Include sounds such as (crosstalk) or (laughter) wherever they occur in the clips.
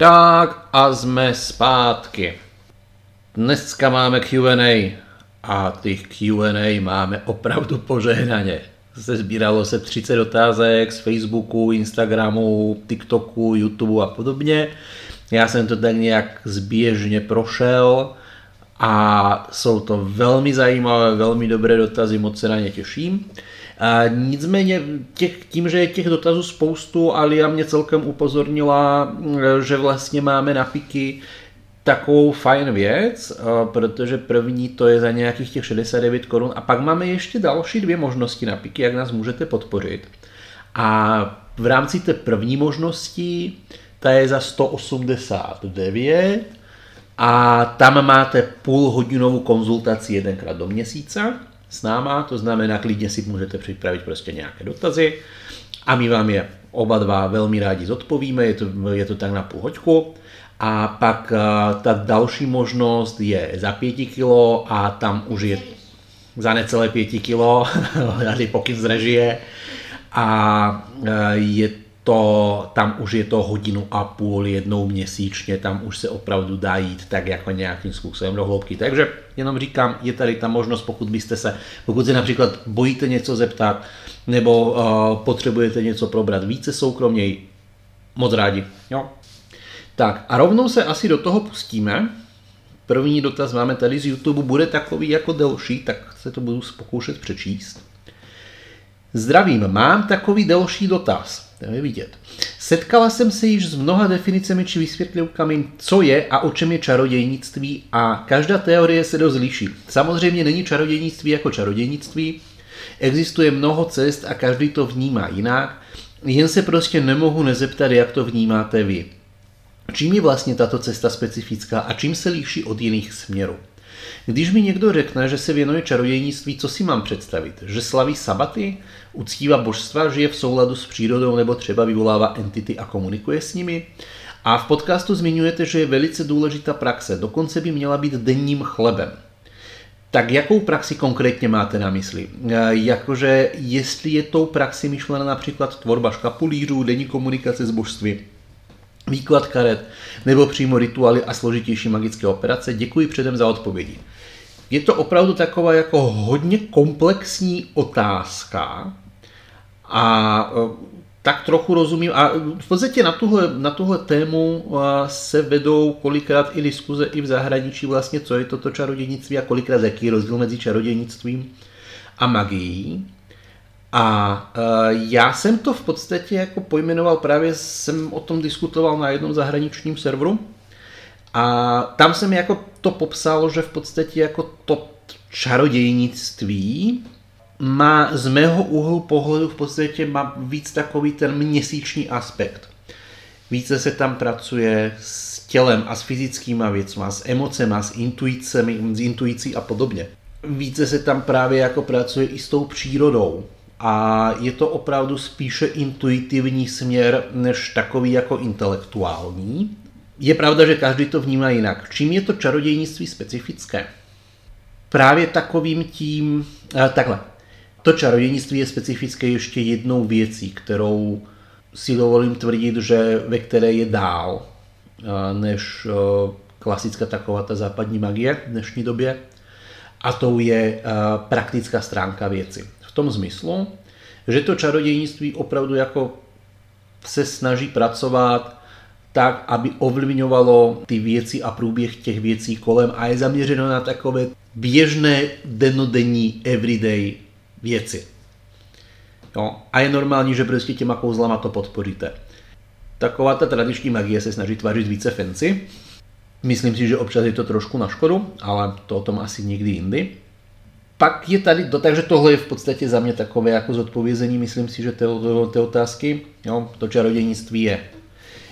Tak a jsme zpátky. Dneska máme Q&A a těch Q&A máme opravdu požehnaně. Sbíralo se 30 otázek z Facebooku, Instagramu, TikToku, YouTube a podobně. Já jsem to tak nějak zběžně prošel a jsou to velmi zajímavé, velmi dobré dotazy, moc se na ně těším. A nicméně těch, tím, že je těch dotazů spoustu, Alia mě celkem upozornila, že vlastně máme na piky takovou fajn věc, protože první to je za nějakých těch 69 korun a pak máme ještě další dvě možnosti na piky, jak nás můžete podpořit. A v rámci té první možnosti, ta je za 189 a tam máte půlhodinovou konzultaci jedenkrát do měsíce s náma, to znamená, klidně si můžete připravit prostě nějaké dotazy a my vám je oba dva velmi rádi zodpovíme, je to, je to tak na půl hoďku. A pak ta další možnost je za 5 kg a tam už je za necelé 5 kg, tady pokyn z režie. A je to, tam už je to hodinu a půl jednou měsíčně, tam už se opravdu dá jít tak jako nějakým způsobem do hloubky. Takže jenom říkám, je tady ta možnost, pokud byste se, pokud se například bojíte něco zeptat, nebo uh, potřebujete něco probrat více soukromněji, moc rádi. Jo? Tak a rovnou se asi do toho pustíme. První dotaz máme tady z YouTube, bude takový jako delší, tak se to budu pokoušet přečíst. Zdravím, mám takový delší dotaz. To je vidět. Setkala jsem se již s mnoha definicemi či vysvětlivkami, co je a o čem je čarodějnictví a každá teorie se dost liší. Samozřejmě není čarodějnictví jako čarodějnictví, existuje mnoho cest a každý to vnímá jinak, jen se prostě nemohu nezeptat, jak to vnímáte vy. Čím je vlastně tato cesta specifická a čím se liší od jiných směrů? Když mi někdo řekne, že se věnuje čarodějnictví, co si mám představit? Že slaví sabaty, uctívá božstva, žije v souladu s přírodou nebo třeba vyvolává entity a komunikuje s nimi? A v podcastu zmiňujete, že je velice důležitá praxe, dokonce by měla být denním chlebem. Tak jakou praxi konkrétně máte na mysli? Jakože jestli je tou praxi myšlena například tvorba škapulířů, denní komunikace s božstvy, výklad karet nebo přímo rituály a složitější magické operace? Děkuji předem za odpovědi. Je to opravdu taková jako hodně komplexní otázka a e, tak trochu rozumím. A v podstatě na tuhle, na tuhle tému e, se vedou kolikrát i diskuze i v zahraničí vlastně, co je toto čarodějnictví a kolikrát jaký je rozdíl mezi čarodějnictvím a magií. A e, já jsem to v podstatě jako pojmenoval, právě jsem o tom diskutoval na jednom zahraničním serveru a tam jsem jako to popsal, že v podstatě jako to čarodějnictví má z mého úhlu pohledu v podstatě má víc takový ten měsíční aspekt. Více se tam pracuje s tělem a s fyzickýma věcma, s emocema, s intuicemi, s intuicí a podobně. Více se tam právě jako pracuje i s tou přírodou, a je to opravdu spíše intuitivní směr než takový jako intelektuální. Je pravda, že každý to vnímá jinak. Čím je to čarodějnictví specifické? Právě takovým tím, eh, takhle, to čarodějnictví je specifické ještě jednou věcí, kterou si dovolím tvrdit, že ve které je dál eh, než eh, klasická taková ta západní magie v dnešní době. A to je praktická stránka věci. V tom smyslu, že to čarodějnictví opravdu jako se snaží pracovat tak, aby ovlivňovalo ty věci a průběh těch věcí kolem a je zaměřeno na takové běžné denodenní everyday věci. Jo? A je normální, že prostě těma kouzlama to podpoříte. Taková ta tradiční magie se snaží tvářit více fancy. Myslím si, že občas je to trošku na škodu, ale to o tom asi někdy jindy. Pak je tady, to, takže tohle je v podstatě za mě takové jako zodpovězení, myslím si, že té otázky, jo, to čarodějnictví je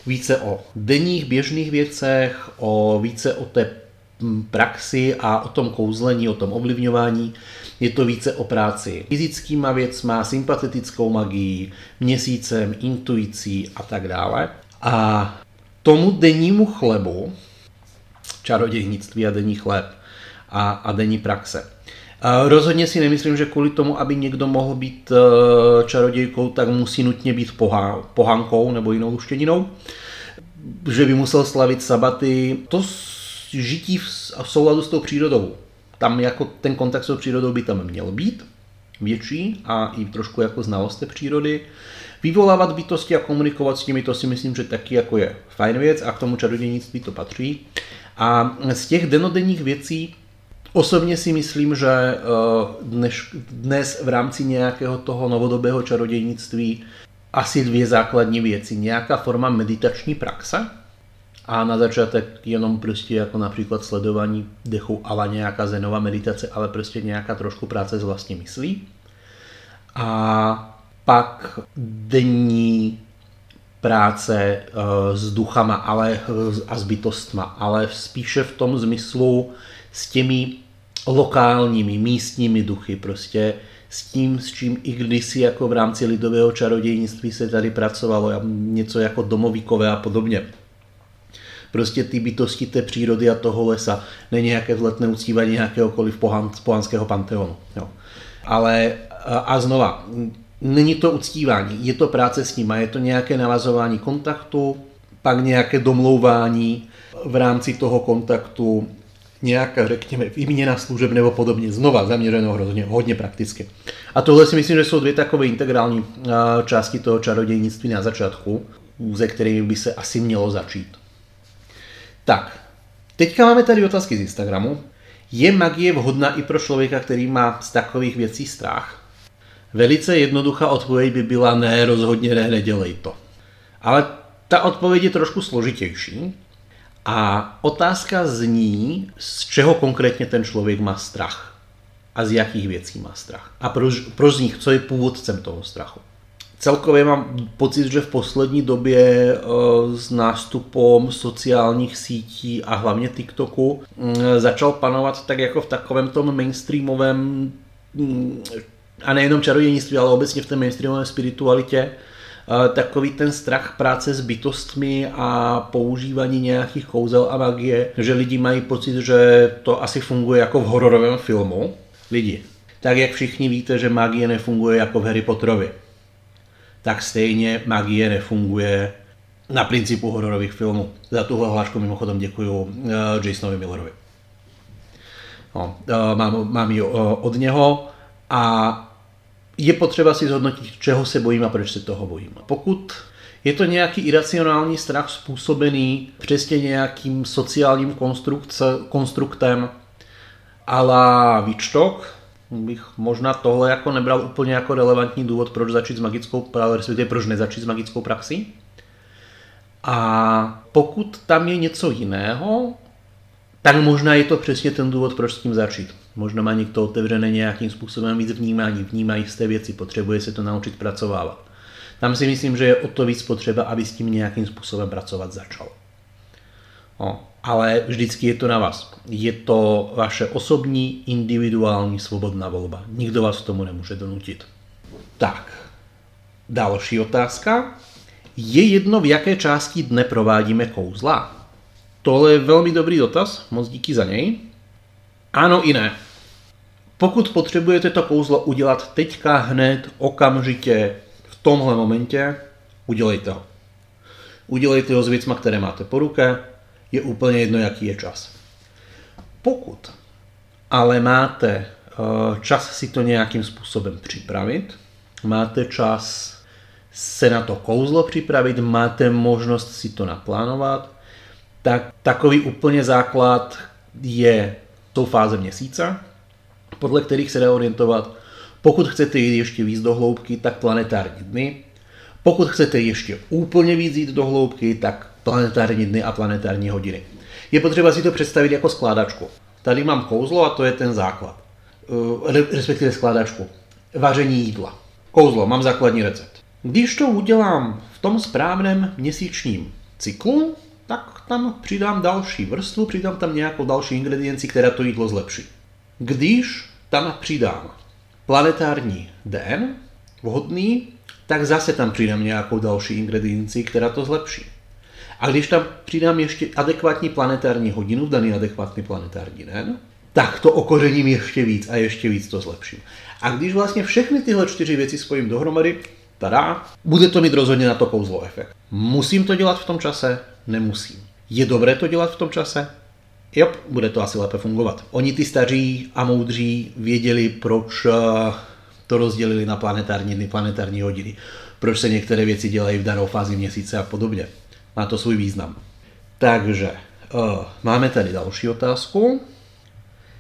více o denních běžných věcech, o více o té mm, praxi a o tom kouzlení, o tom ovlivňování. Je to více o práci fyzickýma věcma, sympatetickou magií, měsícem, intuicí a tak dále. A tomu dennímu chlebu, čarodějnictví a denní chleb a, a denní praxe, Rozhodně si nemyslím, že kvůli tomu, aby někdo mohl být eh, čarodějkou, tak musí nutně být pohánkou nebo jinou luštěninou. že by musel slavit sabaty. To žití v souladu s tou přírodou. Tam jako ten kontakt s tou přírodou by tam měl být větší a i trošku jako znalost té přírody. Vyvolávat bytosti a komunikovat s nimi, to si myslím, že taky jako je fajn věc a k tomu čarodějnictví to patří. A z těch denodenních věcí Osobně si myslím, že eh, dnes, dnes v rámci nějakého toho novodobého čarodějnictví asi dvě základní věci. Nějaká forma meditační praxe a na začátek jenom prostě jako například sledování dechu, ale nějaká zenová meditace, ale prostě nějaká trošku práce s vlastní myslí. A pak denní práce uh, s duchama ale, a s bytostma, ale spíše v tom zmyslu s těmi lokálními, místními duchy, prostě s tím, s čím i kdysi jako v rámci lidového čarodějnictví se tady pracovalo, něco jako domovíkové a podobně. Prostě ty bytosti té přírody a toho lesa, není nějaké vzletné uctívání nějakéhokoliv pohan, pohanského panteonu. Jo. Ale a znova, není to uctívání, je to práce s nimi, je to nějaké navazování kontaktu, pak nějaké domlouvání v rámci toho kontaktu, nějaká, řekněme, výměna služeb nebo podobně, znova zaměřeno hrozně, hodně prakticky. A tohle si myslím, že jsou dvě takové integrální části toho čarodějnictví na začátku, ze kterými by se asi mělo začít. Tak, teďka máme tady otázky z Instagramu. Je magie vhodná i pro člověka, který má z takových věcí strach? Velice jednoduchá odpověď by byla ne, rozhodně ne, nedělej to. Ale ta odpověď je trošku složitější, a otázka zní, z čeho konkrétně ten člověk má strach a z jakých věcí má strach. A proč, proč z nich, co je původcem toho strachu. Celkově mám pocit, že v poslední době eh, s nástupem sociálních sítí a hlavně TikToku mm, začal panovat tak jako v takovém tom mainstreamovém mm, a nejenom čarodějnictví, ale obecně v té mainstreamové spiritualitě takový ten strach práce s bytostmi a používání nějakých kouzel a magie, že lidi mají pocit, že to asi funguje jako v hororovém filmu. Lidi, tak jak všichni víte, že magie nefunguje jako v Harry Potterovi, tak stejně magie nefunguje na principu hororových filmů. Za tuhle hlášku mimochodem děkuji uh, Jasonovi Millerovi. No, uh, mám, mám ji od něho a je potřeba si zhodnotit, čeho se bojím a proč se toho bojím. Pokud je to nějaký iracionální strach způsobený přesně nějakým sociálním konstruktem a la Witchtalk, bych možná tohle jako nebral úplně jako relevantní důvod, proč začít s magickou, respektive proč nezačít s magickou praxí. A pokud tam je něco jiného, tak možná je to přesně ten důvod, proč s tím začít. Možná má někdo otevřené nějakým způsobem víc vnímání, vnímají z té věci, potřebuje se to naučit pracovávat. Tam si myslím, že je o to víc potřeba, aby s tím nějakým způsobem pracovat začal. No, ale vždycky je to na vás. Je to vaše osobní, individuální, svobodná volba. Nikdo vás k tomu nemůže donutit. Tak, další otázka. Je jedno, v jaké části dne provádíme kouzla? Tohle je velmi dobrý dotaz, moc díky za něj. Ano i ne. Pokud potřebujete to kouzlo udělat teďka, hned, okamžitě, v tomhle momentě, udělejte ho. Udělejte ho s věcma, které máte po ruce, je úplně jedno, jaký je čas. Pokud ale máte eh, čas si to nějakým způsobem připravit, máte čas se na to kouzlo připravit, máte možnost si to naplánovat, tak takový úplně základ je tou fáze měsíce, podle kterých se dá orientovat. Pokud chcete jít ještě víc do hloubky, tak planetární dny. Pokud chcete ještě úplně víc jít do hloubky, tak planetární dny a planetární hodiny. Je potřeba si to představit jako skládačku. Tady mám kouzlo a to je ten základ. Eh, respektive skládačku. Vaření jídla. Kouzlo, mám základní recept. Když to udělám v tom správném měsíčním cyklu, tak tam přidám další vrstvu, přidám tam nějakou další ingredienci, která to jídlo zlepší. Když tam přidám planetární den, vhodný, tak zase tam přidám nějakou další ingredienci, která to zlepší. A když tam přidám ještě adekvátní planetární hodinu v daný adekvátní planetární den, tak to okořením ještě víc a ještě víc to zlepším. A když vlastně všechny tyhle čtyři věci spojím dohromady, Tada. Bude to mít rozhodně na to kouzlo efekt. Musím to dělat v tom čase? Nemusím. Je dobré to dělat v tom čase? Jo, bude to asi lépe fungovat. Oni ty staří a moudří věděli, proč eh, to rozdělili na planetární dny, planetární hodiny. Proč se některé věci dělají v danou fázi měsíce a podobně. Má to svůj význam. Takže uh, máme tady další otázku.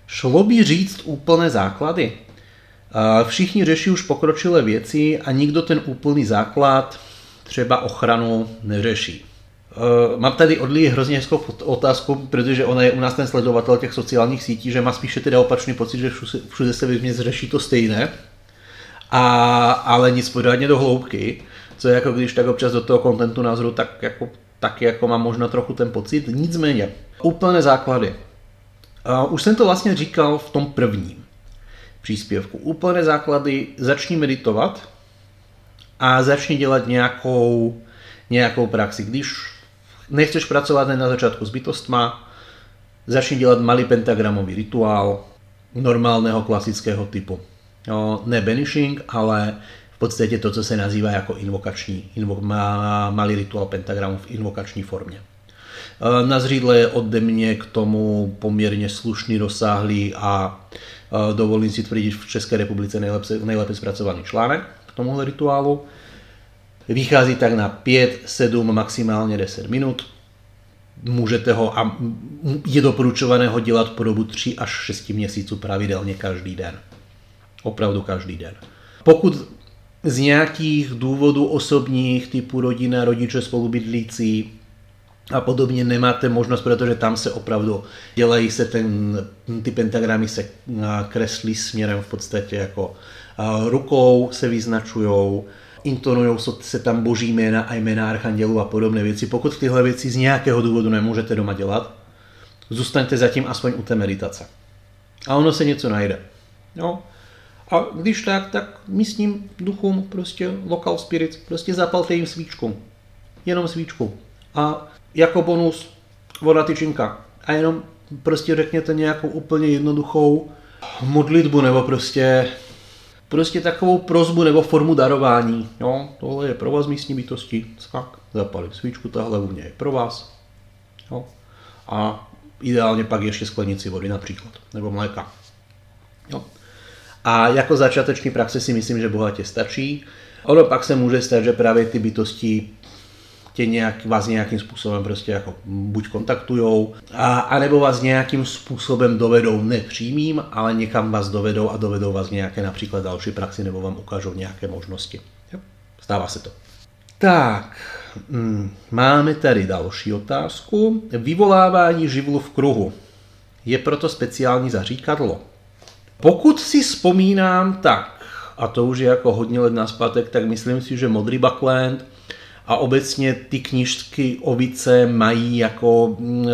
Šlo by říct úplné základy? Uh, všichni řeší už pokročilé věci a nikdo ten úplný základ, třeba ochranu, neřeší. Uh, mám tady od Lii hrozně hezkou otázku, protože ona je u nás ten sledovatel těch sociálních sítí, že má spíše teda opačný pocit, že všude, všude se ve řeší to stejné, a, ale nic pořádně do hloubky, co je jako když tak občas do toho kontentu názoru, tak jako, tak jako mám možná trochu ten pocit. Nicméně, úplné základy. Uh, už jsem to vlastně říkal v tom prvním příspěvku. Úplné základy, začni meditovat a začni dělat nějakou, nějakou praxi. Když nechceš pracovat na začátku s bytostma, začni dělat malý pentagramový rituál normálného klasického typu. Jo, ne banishing, ale v podstatě to, co se nazývá jako invokační, invo, malý rituál pentagramu v invokační formě. E, na zřídle je ode mě k tomu poměrně slušný, rozsáhlý a e, dovolím si tvrdit v České republice nejlépe, nejlépe zpracovaný článek k tomuhle rituálu. Vychází tak na 5, 7, maximálně 10 minut. Můžete ho a je doporučované ho dělat po dobu 3 až 6 měsíců pravidelně každý den. Opravdu každý den. Pokud z nějakých důvodů osobních, typu rodina, rodiče, spolubydlící a podobně nemáte možnost, protože tam se opravdu dělají se ten, ty pentagramy se kreslí směrem v podstatě jako rukou se vyznačují, intonují se tam boží jména a jména archandělů a podobné věci. Pokud tyhle věci z nějakého důvodu nemůžete doma dělat, zůstaňte zatím aspoň u té meditace. A ono se něco najde. Jo? A když tak, tak místním duchům, prostě local spirits, prostě zapalte jim svíčku. Jenom svíčku. A jako bonus voda tyčinka. A jenom prostě řekněte nějakou úplně jednoduchou modlitbu nebo prostě prostě takovou prozbu nebo formu darování. Jo, tohle je pro vás místní bytosti, skak, zapalit svíčku, tahle vůně je pro vás. Jo. A ideálně pak ještě sklenici vody například, nebo mléka. Jo. A jako začáteční praxe si myslím, že bohatě stačí. Ono pak se může stát, že právě ty bytosti tě nějak, vás nějakým způsobem prostě jako buď kontaktujou, a, anebo vás nějakým způsobem dovedou nepřímým, ale někam vás dovedou a dovedou vás nějaké například další praxi nebo vám ukážou nějaké možnosti. Jo? Stává se to. Tak, hmm, máme tady další otázku. Vyvolávání živlu v kruhu. Je proto speciální zaříkadlo? Pokud si vzpomínám tak, a to už je jako hodně let naspátek, tak myslím si, že Modrý Buckland a obecně ty knižky ovice mají jako mm, e,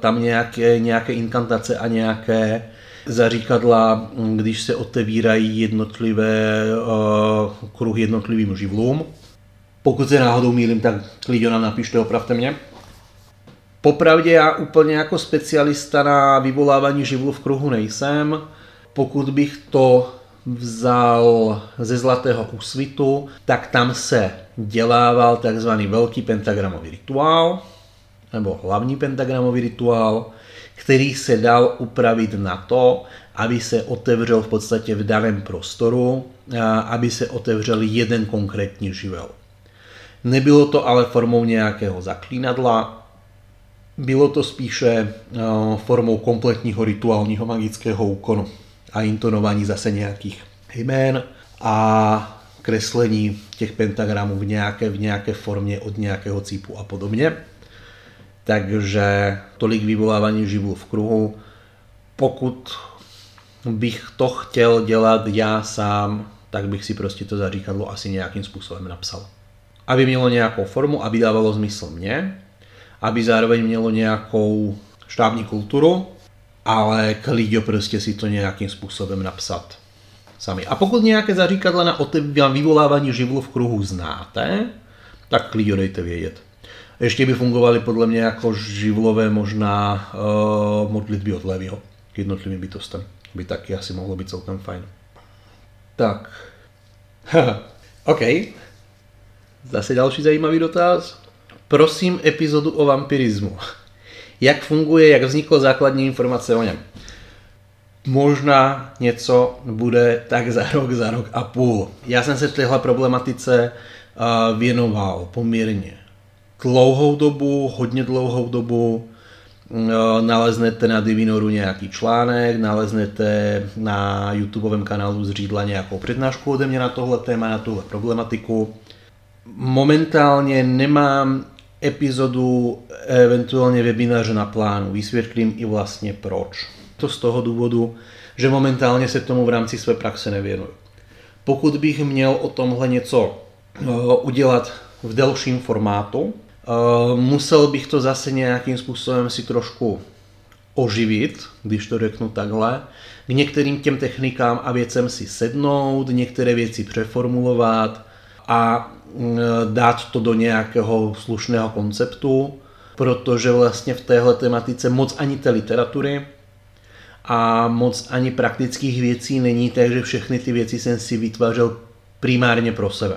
tam nějaké, nějaké inkantace a nějaké zaříkadla, mm, když se otevírají jednotlivé uh, kruhy jednotlivým živlům. Pokud se náhodou mýlím, tak klidně nám napište, opravte mě. Popravdě já úplně jako specialista na vyvolávání živlů v kruhu nejsem. Pokud bych to vzal ze Zlatého úsvitu, tak tam se dělával takzvaný velký pentagramový rituál, nebo hlavní pentagramový rituál, který se dal upravit na to, aby se otevřel v podstatě v daném prostoru, aby se otevřel jeden konkrétní živel. Nebylo to ale formou nějakého zaklínadla, bylo to spíše formou kompletního rituálního magického úkonu a intonování zase nějakých jmén a kreslení těch pentagramů v nějaké, v nějaké formě od nějakého cípu a podobně. Takže tolik vyvolávání živlů v kruhu. Pokud bych to chtěl dělat já sám, tak bych si prostě to zaříkadlo asi nějakým způsobem napsal. Aby mělo nějakou formu, aby dávalo smysl mě, aby zároveň mělo nějakou štábní kulturu, ale klidně prostě si to nějakým způsobem napsat sami. A pokud nějaké zaříkadla na vyvolávání živlu v kruhu znáte, tak klidně dejte vědět. Ještě by fungovaly podle mě jako živlové možná uh, modlitby od Levyho k jednotlivým bytostem. By taky asi mohlo být celkem fajn. Tak. (laughs) OK. Zase další zajímavý dotaz. Prosím epizodu o vampirismu. Jak funguje, jak vzniklo základní informace o něm. Možná něco bude tak za rok, za rok a půl. Já jsem se téhle problematice věnoval poměrně dlouhou dobu, hodně dlouhou dobu. Naleznete na Divinoru nějaký článek, naleznete na YouTubeovém kanálu Zřídla nějakou přednášku ode mě na tohle téma, na tuhle problematiku. Momentálně nemám epizodu, eventuálně webináře na plánu. Vysvětlím i vlastně proč. To z toho důvodu, že momentálně se tomu v rámci své praxe nevěnuju. Pokud bych měl o tomhle něco eh, udělat v delším formátu, eh, musel bych to zase nějakým způsobem si trošku oživit, když to řeknu takhle, k některým těm technikám a věcem si sednout, některé věci přeformulovat a dát to do nějakého slušného konceptu, protože vlastně v téhle tematice moc ani té literatury a moc ani praktických věcí není, takže všechny ty věci jsem si vytvářel primárně pro sebe.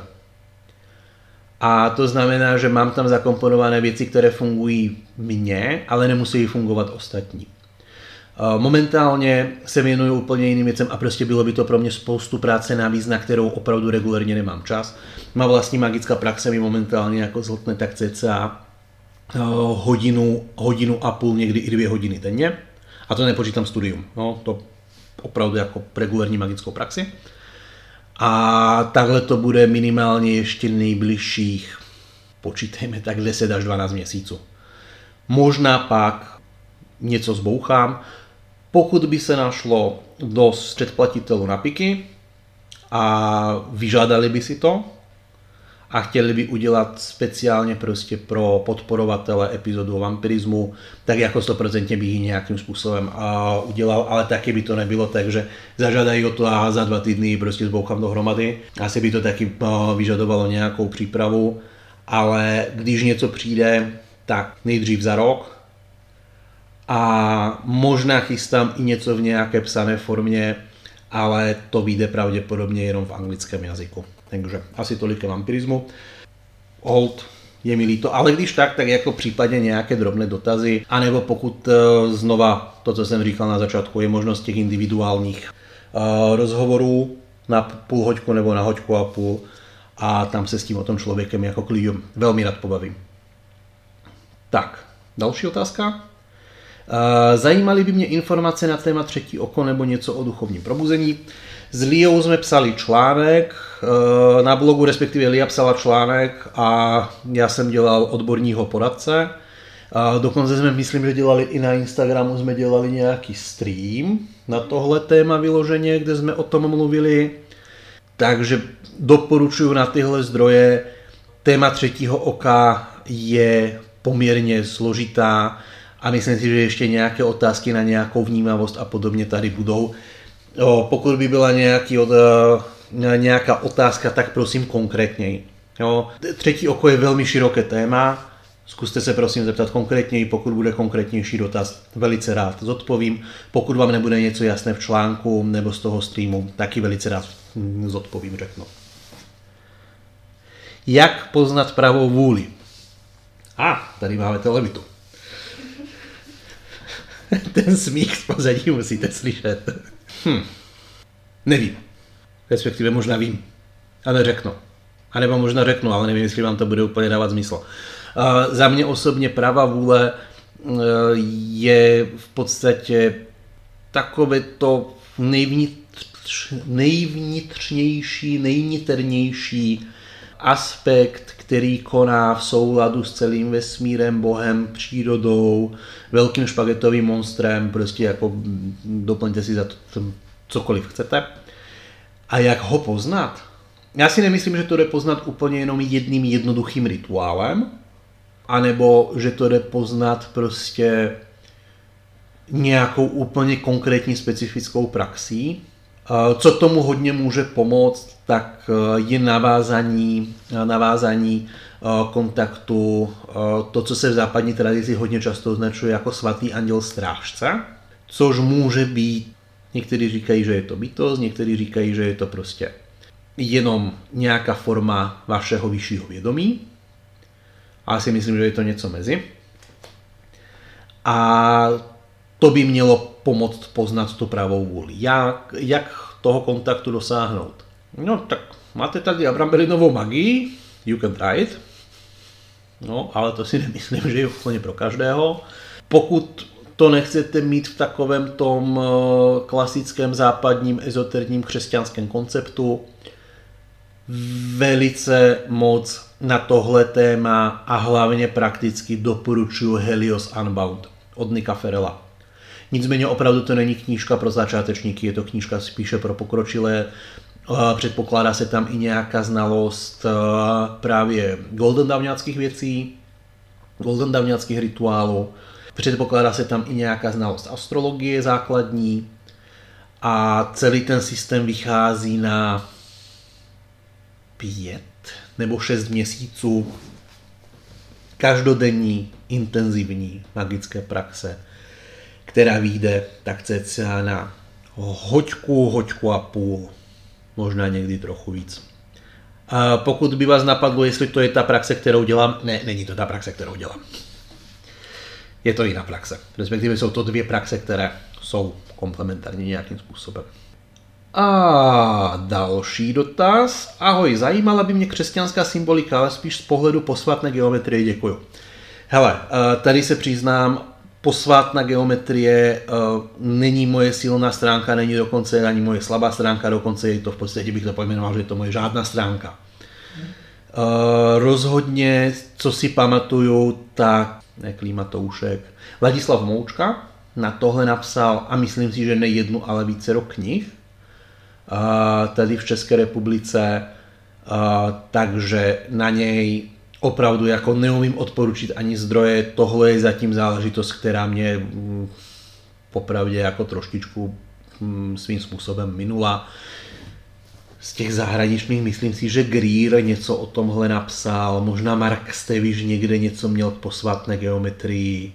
A to znamená, že mám tam zakomponované věci, které fungují mně, ale nemusí fungovat ostatní. Momentálně se věnuju úplně jiným věcem a prostě bylo by to pro mě spoustu práce navíc, na kterou opravdu regulérně nemám čas. Má vlastní magická praxe mi momentálně jako zhltne tak cca hodinu, hodinu a půl, někdy i dvě hodiny denně. A to nepočítám studium, no, to opravdu jako regulární magickou praxi. A takhle to bude minimálně ještě nejbližších, počítejme tak 10 až 12 měsíců. Možná pak něco zbouchám, pokud by se našlo dost předplatitelů na piky a vyžádali by si to, a chtěli by udělat speciálně prostě pro podporovatele epizodu o vampirismu, tak jako 100% bych ji nějakým způsobem a udělal, ale taky by to nebylo tak, že zažádají o to a za dva týdny prostě zbouchám dohromady. Asi by to taky vyžadovalo nějakou přípravu, ale když něco přijde, tak nejdřív za rok a možná chystám i něco v nějaké psané formě, ale to vyjde pravděpodobně jenom v anglickém jazyku. Takže asi tolik ke vampirismu. Hold, je mi líto, ale když tak, tak jako případně nějaké drobné dotazy, anebo pokud uh, znova to, co jsem říkal na začátku, je možnost těch individuálních uh, rozhovorů na půl hoďku nebo na hoďku a půl a tam se s tím o tom člověkem jako klíďom velmi rád pobavím. Tak, další otázka. Eh, zajímaly by mě informace na téma třetí oko nebo něco o duchovním probuzení. S Liou jsme psali článek, eh, na blogu respektive Lia psala článek a já jsem dělal odborního poradce. A dokonce jsme, myslím, že dělali i na Instagramu, jsme dělali nějaký stream na tohle téma vyloženě, kde jsme o tom mluvili. Takže doporučuji na tyhle zdroje. Téma třetího oka je poměrně složitá a myslím si, že ještě nějaké otázky na nějakou vnímavost a podobně tady budou. Jo, pokud by byla nějaký, od, eh, nějaká otázka, tak prosím konkrétněji. Jo. Třetí oko je velmi široké téma, zkuste se prosím zeptat konkrétněji, pokud bude konkrétnější dotaz, velice rád zodpovím. Pokud vám nebude něco jasné v článku nebo z toho streamu, taky velice rád zodpovím, řeknu. Jak poznat pravou vůli? A, tady máme televitu. (laughs) Ten smích z pozadí musíte slyšet. Hm. Nevím. Respektive možná vím. A neřeknu. A nebo možná řeknu, ale nevím, jestli vám to bude úplně dávat smysl. Uh, za mě osobně pravá vůle uh, je v podstatě takové to nejvnitř, nejvnitřnější, nejniternější aspekt, který koná v souladu s celým vesmírem, bohem, přírodou, velkým špagetovým monstrem, prostě jako doplňte si za to cokoliv chcete. A jak ho poznat? Já si nemyslím, že to jde poznat úplně jenom jedným jednoduchým rituálem, anebo že to jde poznat prostě nějakou úplně konkrétní specifickou praxí. Co tomu hodně může pomoct, tak eh, je navázání, navázání eh, kontaktu, eh, to, co se v západní tradici hodně často označuje jako svatý anděl strážce, což může být, někteří říkají, že je to bytost, někteří říkají, že je to prostě jenom nějaká forma vašeho vyššího vědomí. A si myslím, že je to něco mezi. A to by mělo pomoct poznat tu pravou vůli. Jak, jak toho kontaktu dosáhnout? No tak máte tady Abrambelinovou magii, you can try it. No, ale to si (laughs) nemyslím, že je úplně pro každého. Pokud to nechcete mít v takovém tom eh, klasickém západním ezoterním křesťanském konceptu, velice moc na tohle téma a hlavně prakticky doporučuji Helios Unbound od Nika Ferela. Nicméně opravdu to není knížka pro začátečníky, je to knížka spíše pro pokročilé. Předpokládá se tam i nějaká znalost právě golden davňáckých věcí, golden davňáckých rituálů. Předpokládá se tam i nějaká znalost astrologie základní a celý ten systém vychází na pět nebo šest měsíců každodenní intenzivní magické praxe, která vyjde tak cca na hoďku, hoďku a půl, možná někdy trochu víc. A pokud by vás napadlo, jestli to je ta praxe, kterou dělám, ne, není to ta praxe, kterou dělám. Je to jiná praxe. Respektive jsou to dvě praxe, které jsou komplementární nějakým způsobem. A další dotaz. Ahoj, zajímala by mě křesťanská symbolika, ale spíš z pohledu posvátné geometrie, děkuju. Hele, eh, tady se přiznám, posvátná geometrie uh, není moje silná stránka, není dokonce ani moje slabá stránka, dokonce je to v podstatě bych to pojmenoval, že je to moje žádná stránka. Uh, rozhodně, co si pamatuju, tak ne Klimatoušek, Ladislav Moučka na tohle napsal a myslím si, že ne jednu, ale více knih tady v České republice, takže na něj opravdu jako neumím odporučit ani zdroje. Tohle je zatím záležitost, která mě mm, popravdě jako trošičku mm, svým způsobem minula. Z těch zahraničních myslím si, že Greer něco o tomhle napsal, možná Mark Steviš někde něco měl k posvatné geometrii.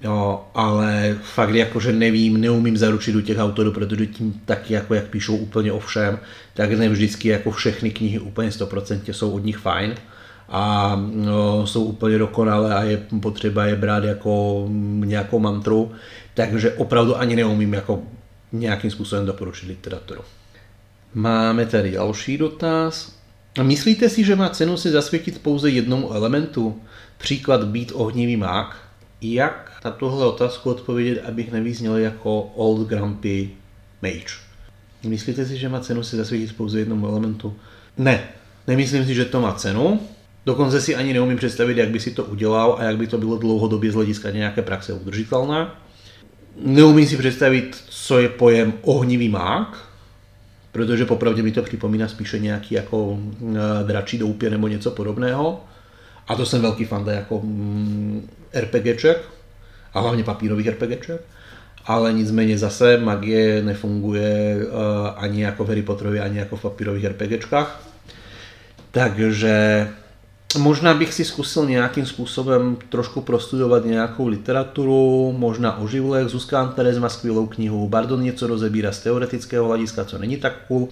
Jo, ale fakt jakože nevím, neumím zaručit u těch autorů, protože tím taky jako jak píšou úplně o všem, tak ne vždycky jako všechny knihy úplně 100% jsou od nich fajn a no, jsou úplně dokonalé a je potřeba je brát jako nějakou mantru, takže opravdu ani neumím jako nějakým způsobem doporučit literaturu. Máme tady další dotaz. Myslíte si, že má cenu si zasvětit pouze jednomu elementu? Příklad být ohnivý mák? Jak na tuhle otázku odpovědět, abych nevyzněl jako old grumpy mage? Myslíte si, že má cenu si zasvětit pouze jednomu elementu? Ne, nemyslím si, že to má cenu. Dokonce si ani neumím představit, jak by si to udělal a jak by to bylo dlouhodobě z hlediska nějaké praxe udržitelné. Neumím si představit, co je pojem ohnivý mák, protože popravdě mi to připomíná spíše nějaký jako eh, dračí doupě nebo něco podobného. A to jsem velký fan jako mm, RPGček, a hlavně papírových RPGček. Ale nicméně zase magie nefunguje uh, ani jako v Harry Potterovi, ani jako v papírových RPGčkách. Takže možná bych si zkusil nějakým způsobem trošku prostudovat nějakou literaturu, možná o živlech. Zuzka Antares má skvělou knihu, Bardon něco rozebírá z teoretického hlediska, co není tak cool,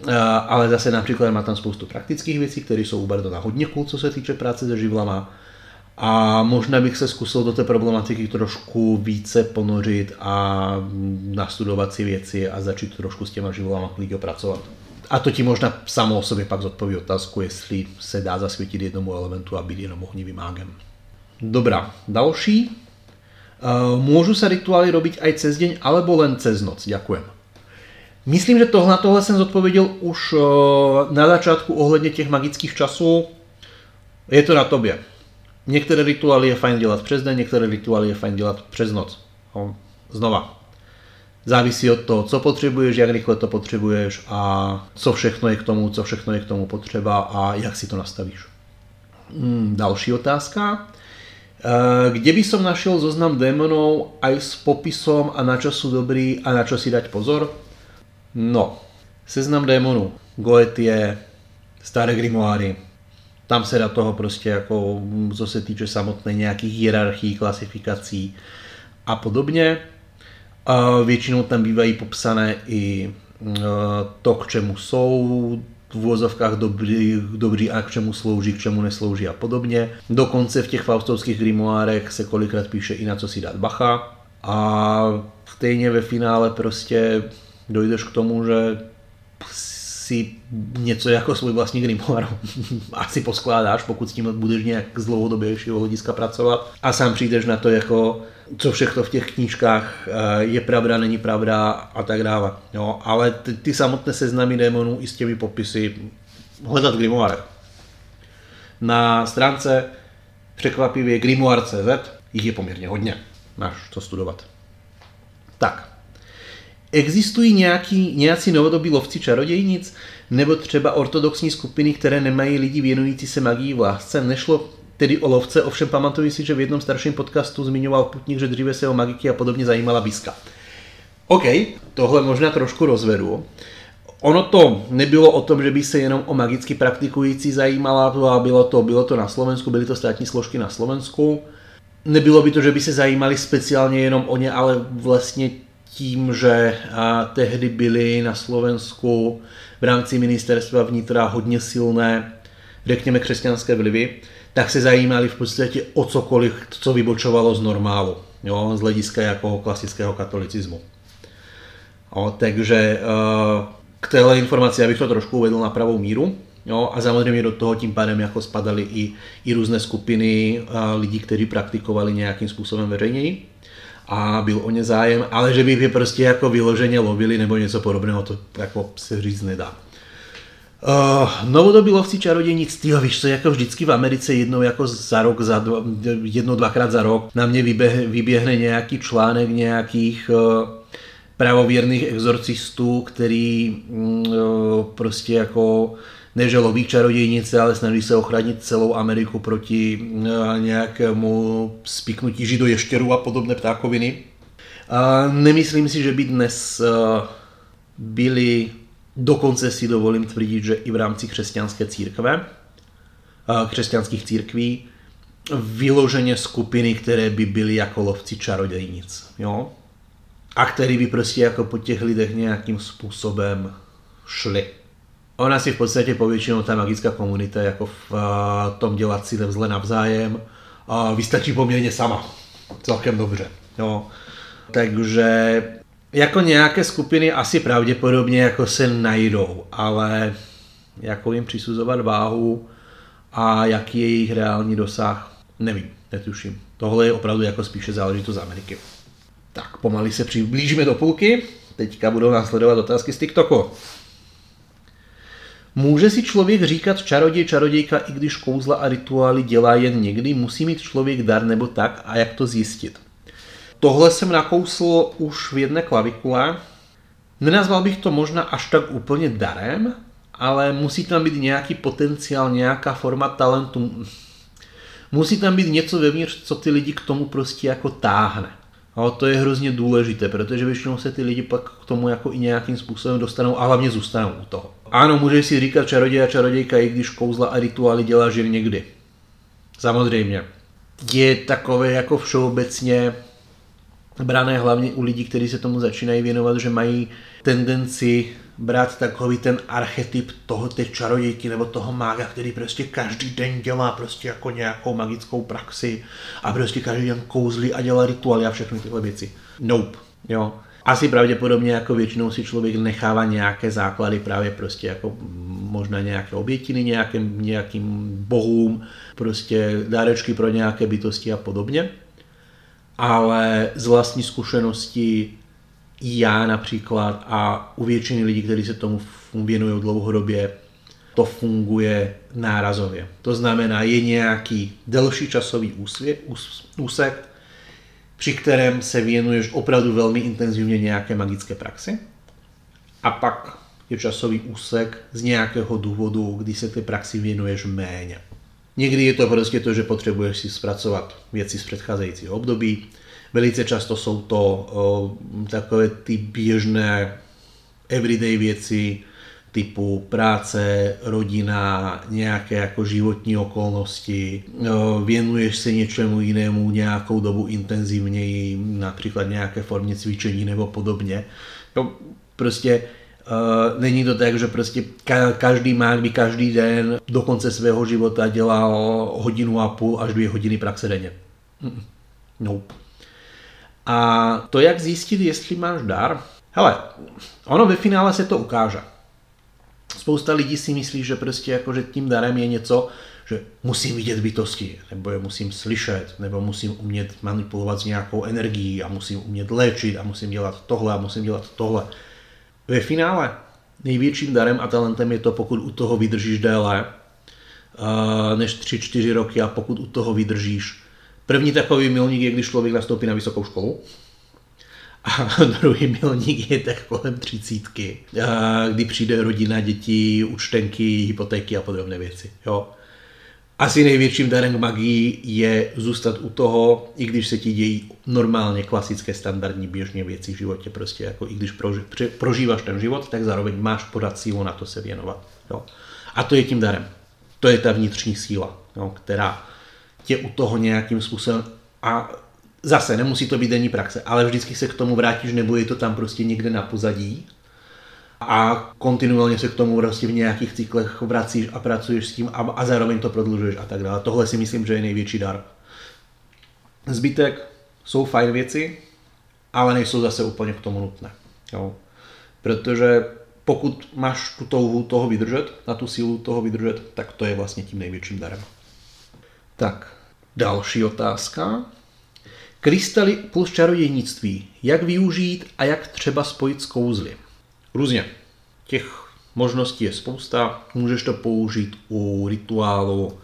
ale zase například má tam spoustu praktických věcí, které jsou u Bardona hodně cool, co se týče práce se živlama. A možná bych se zkusil do té problematiky trošku více ponořit a nastudovat si věci a začít trošku s těma živlama klidně pracovat. A to ti možná samo o sobě pak zodpoví otázku, jestli se dá zasvětit jednomu elementu a být jenom ohnivým mágem. Dobrá, další. Uh, můžu se rituály robiť aj cez deň alebo len cez noc? Ďakujem. Myslím, že tohle, tohle jsem zodpověděl už uh, na začátku ohledně těch magických časů. Je to na tobě. Některé rituály je fajn dělat přes den, některé rituály je fajn dělat přes noc. No, znova, závisí od toho, co potřebuješ, jak rychle to potřebuješ a co všechno je k tomu, co všechno je k tomu potřeba a jak si to nastavíš. Hmm, další otázka. Eh, kde by som našel zoznam démonov aj s popisom a na čo sú dobrý a na čo si dať pozor? No, seznam démonů, Goetie, staré grimoáry, tam se do toho prostě jako, co se týče samotné nějakých hierarchií, klasifikací a podobně. A většinou tam bývají popsané i e, to, k čemu jsou, v úvozovkách dobrý, dobrý a k čemu slouží, k čemu neslouží a podobně. Dokonce v těch faustovských grimoárech se kolikrát píše i na co si dát bacha. A stejně ve finále prostě dojdeš k tomu, že si něco jako svůj vlastní grimoire (laughs) asi poskládáš, pokud s tím budeš nějak z dlouhodobějšího hlediska pracovat a sám přijdeš na to, jako co všechno v těch knížkách eh, je pravda, není pravda a tak dále. Jo, ale ty, ty samotné seznamy démonů i s těmi popisy hledat grimoire. Na stránce překvapivě grimoire.cz jich je poměrně hodně. Máš co studovat. Tak, Existují nějaký, nějací novodobí lovci čarodějnic? Nebo třeba ortodoxní skupiny, které nemají lidi věnující se magii v lásce? Nešlo tedy o lovce, ovšem pamatuju si, že v jednom starším podcastu zmiňoval Putník, že dříve se o magiky a podobně zajímala Biska. OK, tohle možná trošku rozvedu. Ono to nebylo o tom, že by se jenom o magicky praktikující zajímala, bylo to, bylo to na Slovensku, byly to státní složky na Slovensku. Nebylo by to, že by se zajímali speciálně jenom o ně, ale vlastně tím, že tehdy byly na Slovensku v rámci ministerstva vnitra hodně silné, řekněme, křesťanské vlivy, tak se zajímali v podstatě o cokoliv, co vybočovalo z normálu, jo, z hlediska jako klasického katolicismu. Jo, takže e, k téhle informaci abych to trošku uvedl na pravou míru. Jo, a samozřejmě do toho tím pádem jako spadaly i, i různé skupiny lidí, kteří praktikovali nějakým způsobem veřejněji a byl o ně zájem, ale že by je prostě jako vyloženě lovili nebo něco podobného, to jako se říct nedá. Uh, novodobí lovci čarodějnic, tyjo, víš co, jako vždycky v Americe jednou jako za rok, za dva, jedno, dvakrát za rok na mě vyběhne, vyběhne nějaký článek nějakých uh, pravověrných exorcistů, který uh, prostě jako ne že loví čarodějnice, ale snaží se ochránit celou Ameriku proti eh, nějakému spiknutí židoještěrů a podobné ptákoviny. A nemyslím si, že by dnes eh, byli, dokonce si dovolím tvrdit, že i v rámci křesťanské církve, křesťanských církví, vyloženě skupiny, které by byly jako lovci čarodějnic. Jo? A který by prostě jako po těch lidech nějakým způsobem šli. Ona si v podstatě povětšinou ta magická komunita jako v tom dělat si zle navzájem vystačí poměrně sama. Celkem dobře. No. Takže jako nějaké skupiny asi pravděpodobně jako se najdou, ale jako jim přisuzovat váhu a jaký je jejich reální dosah, nevím, netuším. Tohle je opravdu jako spíše záležitost Ameriky. Tak, pomaly se přiblížíme do půlky. Teďka budou následovat otázky z TikToku. Může si člověk říkat čaroděj, čarodějka, i když kouzla a rituály dělá jen někdy? Musí mít člověk dar nebo tak? A jak to zjistit? Tohle jsem nakousl už v jedné klavikule. Nenazval bych to možná až tak úplně darem, ale musí tam být nějaký potenciál, nějaká forma talentu. Musí tam být něco vevnitř, co ty lidi k tomu prostě jako táhne. A to je hrozně důležité, protože většinou se ty lidi pak k tomu jako i nějakým způsobem dostanou a hlavně zůstanou u toho. Ano, můžeš si říkat čaroděj a čarodějka, i když kouzla a rituály děláš jen někdy. Samozřejmě. Je takové jako všeobecně brané hlavně u lidí, kteří se tomu začínají věnovat, že mají tendenci brát takový ten archetyp toho té čarodějky nebo toho mága, který prostě každý den dělá prostě jako nějakou magickou praxi a prostě každý den kouzlí a dělá rituály a všechny tyhle věci. Nope. Jo. Asi pravděpodobně jako většinou si člověk nechává nějaké základy právě prostě jako možná nějaké obětiny nějakým, nějakým bohům, prostě dárečky pro nějaké bytosti a podobně. Ale z vlastní zkušenosti já například a u většiny lidí, kteří se tomu věnují dlouhodobě, to funguje nárazově. To znamená, je nějaký delší časový úsvěk, úsek, při kterém se věnuješ opravdu velmi intenzivně nějaké magické praxi a pak je časový úsek z nějakého důvodu, kdy se té praxi věnuješ méně. Někdy je to prostě to, že potřebuješ si zpracovat věci z předcházejícího období, Velice často jsou to o, takové ty běžné everyday věci typu práce, rodina, nějaké jako životní okolnosti, o, věnuješ se něčemu jinému nějakou dobu intenzivněji, například nějaké formě cvičení nebo podobně. To prostě Uh, není to tak, že prostě ka- každý má by každý den do konce svého života dělal hodinu a půl až dvě hodiny praxe denně. Nope. A to, jak zjistit, jestli máš dar? Hele, ono ve finále se to ukáže. Spousta lidí si myslí, že prostě jako, že tím darem je něco, že musím vidět bytosti, nebo je musím slyšet, nebo musím umět manipulovat s nějakou energií a musím umět léčit a musím dělat tohle a musím dělat tohle. Ve finále největším darem a talentem je to, pokud u toho vydržíš déle uh, než 3-4 roky a pokud u toho vydržíš. První takový milník je, když člověk nastoupí na vysokou školu, a (laughs) druhý milník je tak kolem třicítky, kdy přijde rodina, děti, účtenky, hypotéky a podobné věci. Jo. Asi největším darem magii je zůstat u toho, i když se ti dějí normálně klasické standardní běžně věci v životě, prostě jako i když prožíváš ten život, tak zároveň máš podat sílu na to se věnovat. Jo. A to je tím darem. To je ta vnitřní síla, jo, která tě u toho nějakým způsobem a zase nemusí to být denní praxe, ale vždycky se k tomu vrátíš, nebo je to tam prostě někde na pozadí a kontinuálně se k tomu prostě v nějakých cyklech vracíš a pracuješ s tím a, a zároveň to prodlužuješ a tak dále. Tohle si myslím, že je největší dar. Zbytek jsou fajn věci, ale nejsou zase úplně k tomu nutné. Jo. Protože pokud máš tu touhu toho vydržet, na tu sílu toho vydržet, tak to je vlastně tím největším darem. Tak, další otázka. Krystaly plus čarodějnictví. Jak využít a jak třeba spojit s kouzly? Různě. Těch možností je spousta. Můžeš to použít u rituálu,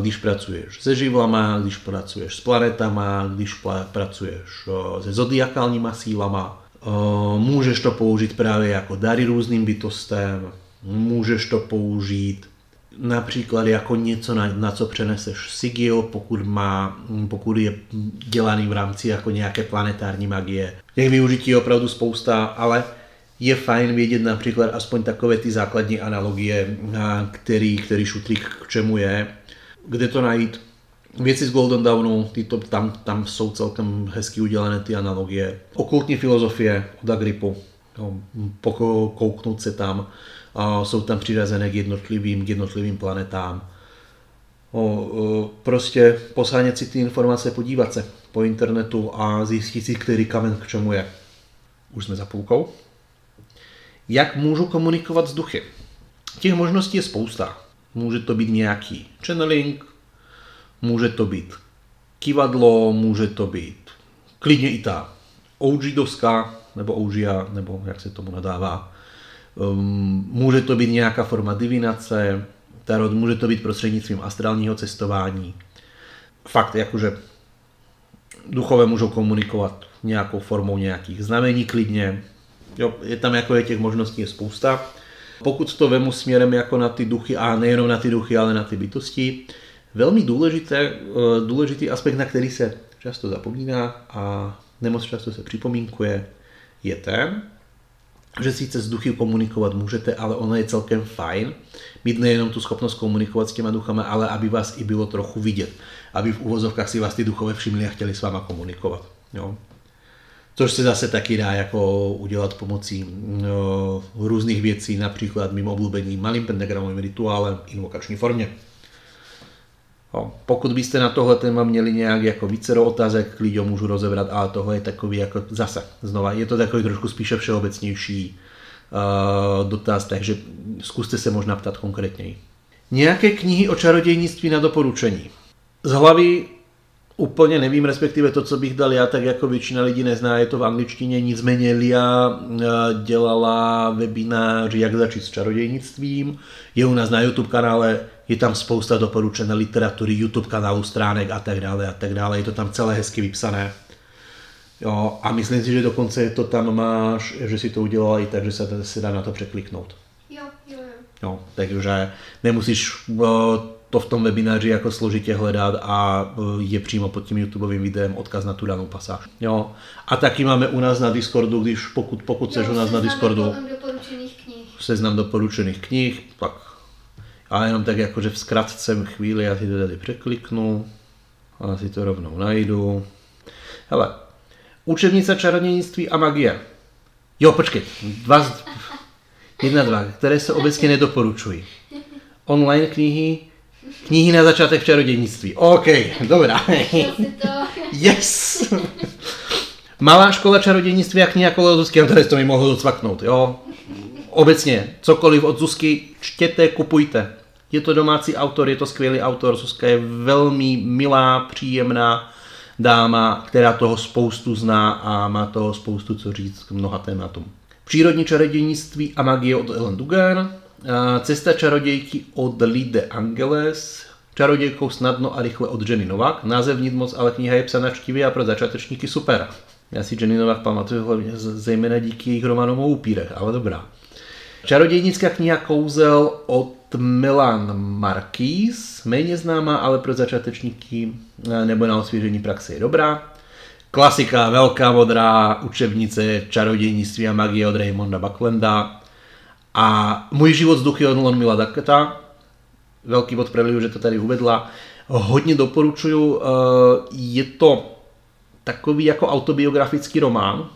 když pracuješ se živlama, když pracuješ s planetama, když pracuješ se zodiakálníma sílama. Můžeš to použít právě jako dary různým bytostem, můžeš to použít například jako něco, na, na co přeneseš sigil, pokud, má, pokud je dělaný v rámci jako nějaké planetární magie. Těch využití je opravdu spousta, ale je fajn vědět například aspoň takové ty základní analogie, který, který šutlík k čemu je, kde to najít. Věci z Golden Dawnu, ty to, tam, tam jsou celkem hezky udělané ty analogie. Okultní filozofie od Agripu, no, kouknout se tam a jsou tam přiřazené k jednotlivým, k jednotlivým planetám. O, o, prostě posánět si ty informace, podívat se po internetu a zjistit si, který kamen k čemu je. Už jsme za půlkou. Jak můžu komunikovat s duchy? Těch možností je spousta. Může to být nějaký channeling, může to být kivadlo, může to být klidně i ta OG doska, nebo OGia, nebo jak se tomu nadává. Um, může to být nějaká forma divinace, tarot může to být prostřednictvím astrálního cestování. Fakt, jakože duchové můžou komunikovat nějakou formou nějakých znamení klidně. Jo, je tam jako je těch možností je spousta. Pokud to vemu směrem jako na ty duchy, a nejenom na ty duchy, ale na ty bytosti, velmi důležité, eh, důležitý aspekt, na který se často zapomíná a nemoc často se připomínkuje, je ten, že sice s duchy komunikovat můžete, ale ono je celkem fajn mít nejenom tu schopnost komunikovat s těma duchama, ale aby vás i bylo trochu vidět. Aby v uvozovkách si vás ty duchové všimli a chtěli s váma komunikovat. Jo? Což se zase taky dá jako udělat pomocí no, různých věcí, například mimo oblíbeným malým pentagramovým rituálem invokační formě. No, pokud byste na tohle téma měli nějak jako více otázek, klidně můžu rozebrat, ale tohle je takový jako zase, znova, je to takový trošku spíše všeobecnější uh, dotaz, takže zkuste se možná ptat konkrétněji. Nějaké knihy o čarodějnictví na doporučení. Z hlavy úplně nevím, respektive to, co bych dal já, tak jako většina lidí nezná, je to v angličtině, nicméně Lia dělala webinář Jak začít s čarodějnictvím, je u nás na YouTube kanále, je tam spousta doporučené literatury, YouTube kanálu, stránek a tak dále a tak dále, je to tam celé hezky vypsané. Jo, a myslím si, že dokonce to tam máš, že si to udělala i tak, že se, se dá na to překliknout. Jo, jo, jo. Jo, takže nemusíš to v tom webináři jako složitě hledat a je přímo pod tím YouTubeovým videem odkaz na tu danou pasáž. Jo. A taky máme u nás na Discordu, když pokud, pokud seš u nás na Discordu, doporučených knih. seznam doporučených knih, tak a jenom tak jakože v zkratce chvíli, já si to tady překliknu a si to rovnou najdu. Hele, učebnice čarodějnictví a magie. Jo, počkej, dva, Jedna, dva, které se obecně nedoporučují. Online knihy, knihy na začátek čarodějnictví. OK, dobrá. Yes! Malá škola čarodějnictví a kniha kolem Zuzky, a tady to mi mohlo docvaknout, jo. Obecně, cokoliv od Zuzky, čtěte, kupujte. Je to domácí autor, je to skvělý autor, Zuzka je velmi milá, příjemná dáma, která toho spoustu zná a má toho spoustu co říct k mnoha tématům. Přírodní čarodějnictví a magie od Ellen Dugan, Cesta čarodějky od Lide Angeles, Čarodějkou snadno a rychle od Jenny Novak. Název nic moc, ale kniha je psaná čtivě a pro začátečníky super. Já si Jenny Novak pamatuju hlavně zejména díky jejich romanům o upírech, ale dobrá. Čarodějnická kniha Kouzel od Milan Marquis, méně známá, ale pro začátečníky eh, nebo na osvěžení praxe je dobrá. Klasika, velká modrá učebnice čarodějnictví a magie od Raymonda Bucklanda. A Můj život z duchy od Lonmila Daketa, velký bod Preliu, že to tady uvedla. Hodně doporučuju, eh, je to takový jako autobiografický román,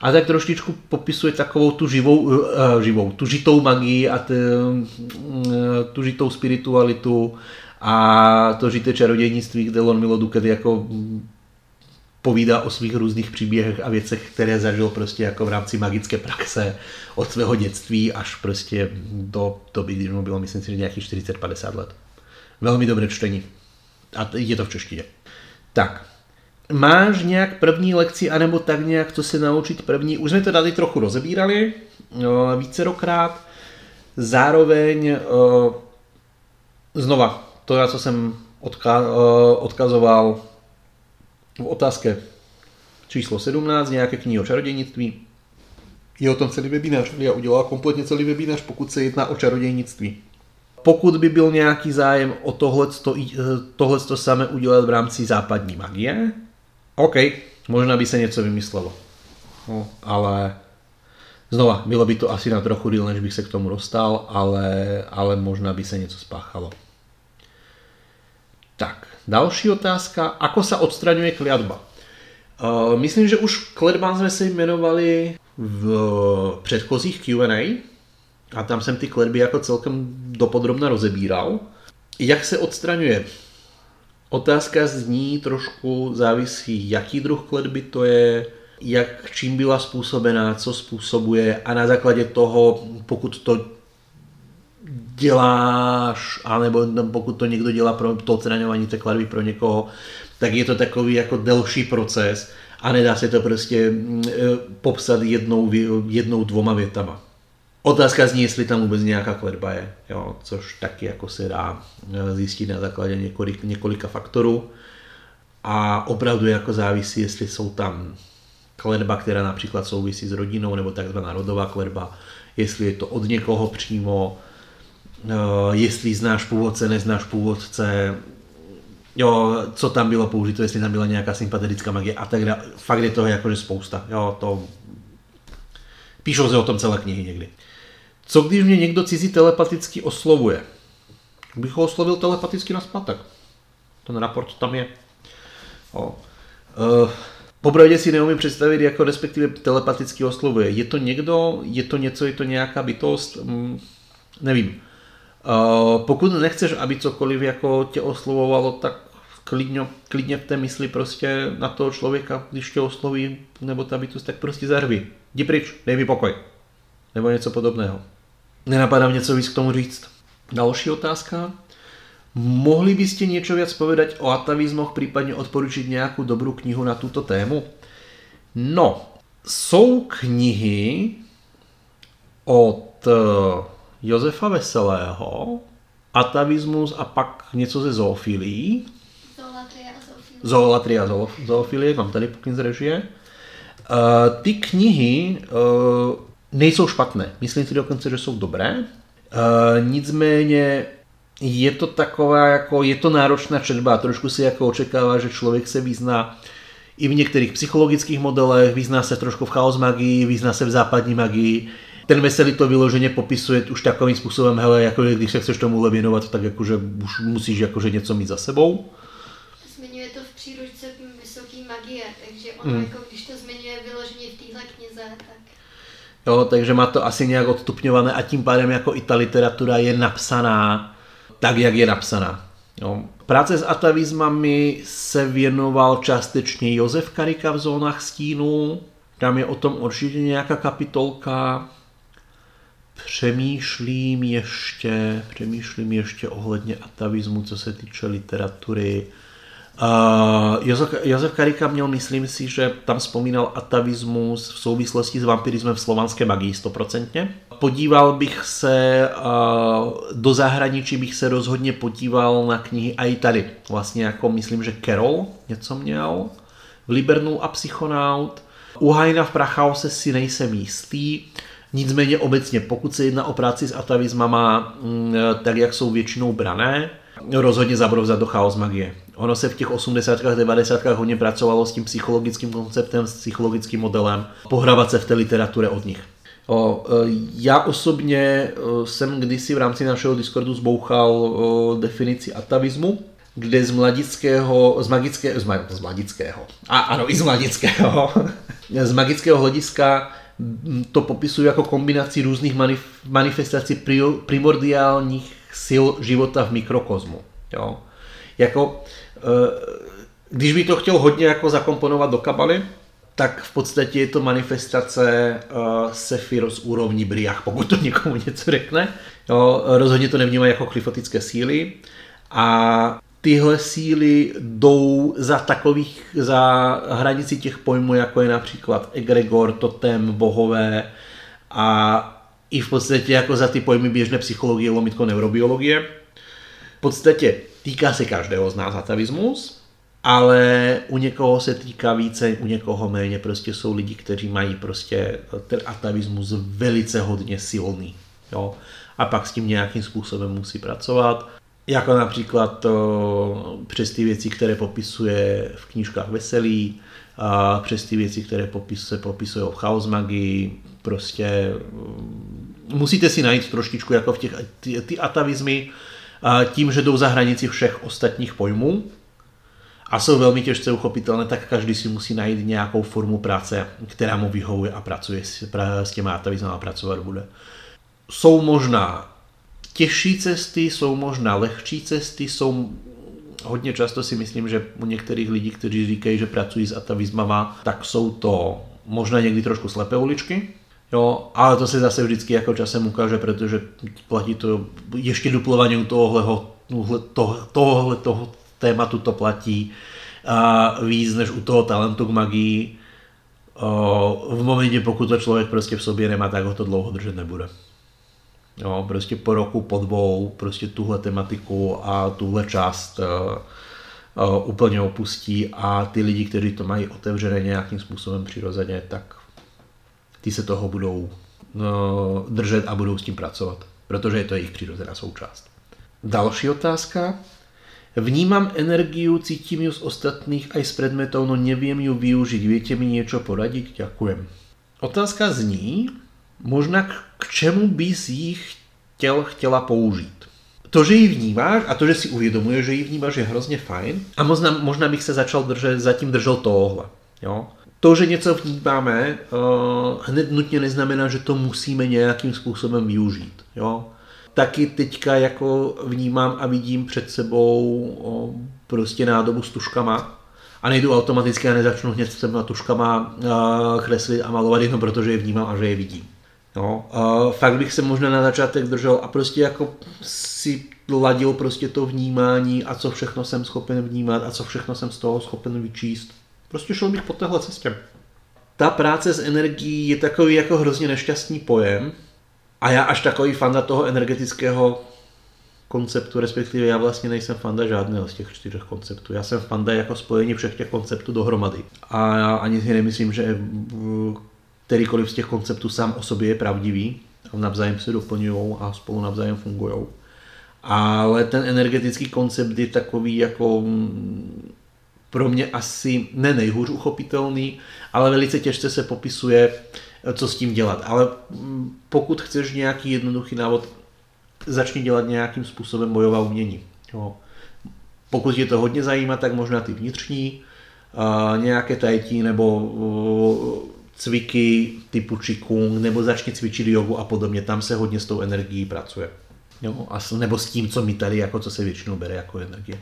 a tak trošičku popisuje takovou tu živou, uh, živou tu žitou magii a uh, tu žitou spiritualitu a to žité čarodějnictví, kde Lon Milo Duket jako povídá o svých různých příběhech a věcech, které zažil prostě jako v rámci magické praxe od svého dětství až prostě do doby, kdy mu bylo, myslím si, že nějakých 40-50 let. Velmi dobré čtení. A je to v češtině. Tak, Máš nějak první lekci, anebo tak nějak, co se naučit první? Už jsme to tady trochu rozebírali no, vícerokrát. Zároveň uh, znova, to, na co jsem uh, odkazoval v otázce číslo 17, nějaké knihy o čarodějnictví. Je o tom celý webinář. Já udělal kompletně celý webinář, pokud se jedná o čarodějnictví. Pokud by byl nějaký zájem o tohle, tohle samé udělat v rámci západní magie, OK, možná by se něco vymyslelo. No, ale znova, bylo by to asi na trochu díl, než bych se k tomu dostal, ale, ale možná by se něco spáchalo. Tak, další otázka. Ako sa odstraňuje kliatba? Uh, myslím, že už kletbám jsme se jmenovali v předchozích Q&A a tam jsem ty kletby jako celkem dopodrobna rozebíral. Jak se odstraňuje? Otázka zní trošku, závisí, jaký druh kletby to je, jak čím byla způsobená, co způsobuje a na základě toho, pokud to děláš, anebo pokud to někdo dělá pro to odstraňování té kletby pro někoho, tak je to takový jako delší proces a nedá se to prostě popsat jednou, jednou dvoma větama. Otázka zní, jestli tam vůbec nějaká kletba je, jo, což taky jako se dá zjistit na základě několik, několika faktorů. A opravdu jako závisí, jestli jsou tam kletba, která například souvisí s rodinou, nebo takzvaná rodová kletba, jestli je to od někoho přímo, jestli znáš původce, neznáš původce, jo, co tam bylo použito, jestli tam byla nějaká sympatetická magie a tak dále. Fakt je toho jakože spousta, jo, to píšou se o tom celé knihy někdy. Co když mě někdo cizí telepaticky oslovuje? Bych ho oslovil telepaticky na tak. Ten raport tam je. O. Uh, Popravdě si neumím představit, jako respektive telepaticky oslovuje. Je to někdo, je to něco, je to nějaká bytost? Mm, nevím. Uh, pokud nechceš, aby cokoliv jako tě oslovovalo, tak klidně, klidně v té mysli prostě na toho člověka, když tě osloví, nebo ta bytost, tak prostě zarvi. Jdi pryč, dej mi pokoj. Nebo něco podobného. Nenapadá mě víc k tomu říct. Další otázka. Mohli byste něco víc povedať o atavizmoch, případně odporučit nějakou dobrou knihu na tuto tému? No, jsou knihy od Josefa Veselého, atavismus a pak něco ze zoofilí. Zoolatria a zoofilie. Zoofilie, mám tady pokyn z režie. Uh, ty knihy uh, nejsou špatné, myslím si dokonce, že jsou dobré. Uh, nicméně je to taková, jako, je to náročná četba, trošku si jako očekává, že člověk se vyzná i v některých psychologických modelech, vyzná se trošku v chaos magii, vyzná se v západní magii. Ten veselý to vyloženě popisuje už takovým způsobem, hele, jako když se chceš tomu věnovat, tak jakože už musíš jakože něco mít za sebou. Zmiňuje to v příručce Vysoký magie, takže ono Mm. jako když to zmiňuje vyloženě v téhle knize, tak Jo, takže má to asi nějak odstupňované a tím pádem jako i ta literatura je napsaná tak, jak je napsaná. Jo. Práce s atavizmami se věnoval částečně Josef Karika v zónách stínu, tam je o tom určitě nějaká kapitolka. Přemýšlím ještě, přemýšlím ještě ohledně atavismu, co se týče literatury. Uh, Josef, Josef Karika měl, myslím si, že tam vzpomínal atavismus v souvislosti s vampirismem v slovanské magii stoprocentně. Podíval bych se uh, do zahraničí, bych se rozhodně podíval na knihy a i tady. Vlastně jako myslím, že Carol něco měl. V Libernu a Psychonaut. U Hajna v Prachause si nejsem jistý. Nicméně obecně, pokud se jedná o práci s atavismama, mm, tak jak jsou většinou brané, rozhodně zabrovzat do chaos magie. Ono se v těch 80. a 90. hodně pracovalo s tím psychologickým konceptem, s psychologickým modelem, pohrávat se v té literatuře od nich. O, e, já osobně e, jsem kdysi v rámci našeho Discordu zbouchal definici atavismu, kde z mladického, z magického, z mladického, a ano, i z mladického, (laughs) z magického hlediska to popisuju jako kombinaci různých manif, manifestací primordiálních sil života v mikrokosmu. Jo. Jako, eh, když by to chtěl hodně jako zakomponovat do kabany, tak v podstatě je to manifestace uh, Sefir z úrovní Briach, pokud to někomu něco řekne. Jo, rozhodně to nevnímají jako klifotické síly. A tyhle síly jdou za takových, za hranici těch pojmů, jako je například egregor, totem, bohové a i v podstatě jako za ty pojmy běžné psychologie, lomitko neurobiologie. V podstatě týká se každého z nás atavismus, ale u někoho se týká více, u někoho méně. Prostě jsou lidi, kteří mají prostě ten atavismus velice hodně silný. Jo? A pak s tím nějakým způsobem musí pracovat. Jako například to, přes ty věci, které popisuje v knížkách Veselý, a přes ty věci, které popisuje, popisuje v chaos magii, prostě mm, musíte si najít trošičku jako v těch ty, ty atavizmy, a tím, že jdou za hranici všech ostatních pojmů a jsou velmi těžce uchopitelné, tak každý si musí najít nějakou formu práce, která mu vyhovuje a pracuje s, s těma atavizmy a pracovat bude. Jsou možná těžší cesty, jsou možná lehčí cesty, jsou hodně často si myslím, že u některých lidí, kteří říkají, že pracují s atavizmama, tak jsou to možná někdy trošku slepé uličky, Jo, ale to se zase vždycky jako časem ukáže, protože platí to ještě duplování u tohohle, toho, tohohle toho tématu to platí a víc než u toho talentu k magii. V momentě, pokud to člověk prostě v sobě nemá, tak ho to dlouho držet nebude. Jo, prostě po roku, po dvou, prostě tuhle tematiku a tuhle část uh, uh, úplně opustí a ty lidi, kteří to mají otevřené nějakým způsobem přirozeně, tak ty se toho budou uh, držet a budou s tím pracovat, protože je to jejich přirozená součást. Další otázka. Vnímám energiu, cítím ju z ostatných aj z predmetov, no nevím ju využiť. Viete mi něco poradit? Ďakujem. Otázka zní, možná k čemu bys ji chtěl, chtěla použít. To, že ji vnímáš a to, že si uvědomuješ, že ji vnímáš, je hrozně fajn. A možná, možná bych se začal držet, zatím držel tohle. Jo? To, že něco vnímáme, uh, hned nutně neznamená, že to musíme nějakým způsobem využít. Jo? Taky teďka jako vnímám a vidím před sebou uh, prostě nádobu s tuškama, a nejdu automaticky a nezačnu hned s těma tuškama uh, kreslit a malovat jenom protože je vnímám a že je vidím. No, uh, fakt bych se možná na začátek držel a prostě jako si ladil prostě to vnímání a co všechno jsem schopen vnímat a co všechno jsem z toho schopen vyčíst. Prostě šel bych po téhle cestě. Ta práce s energií je takový jako hrozně nešťastný pojem a já až takový fanda toho energetického konceptu, respektive já vlastně nejsem fanda žádného z těch čtyřech konceptů. Já jsem fanda jako spojení všech těch konceptů dohromady. A já ani si nemyslím, že kterýkoliv z těch konceptů sám o sobě je pravdivý a navzájem se doplňují a spolu navzájem fungují. Ale ten energetický koncept je takový jako mm, pro mě asi ne nejhůř uchopitelný, ale velice těžce se popisuje, co s tím dělat. Ale mm, pokud chceš nějaký jednoduchý návod, začni dělat nějakým způsobem bojová umění. Jo. Pokud tě to hodně zajímá, tak možná ty vnitřní, uh, nějaké tajtí nebo uh, cviky typu Qigong nebo začni cvičit jogu a podobně. Tam se hodně s tou energií pracuje. Jo, a s, nebo s tím, co mi tady, jako co se většinou bere jako energie.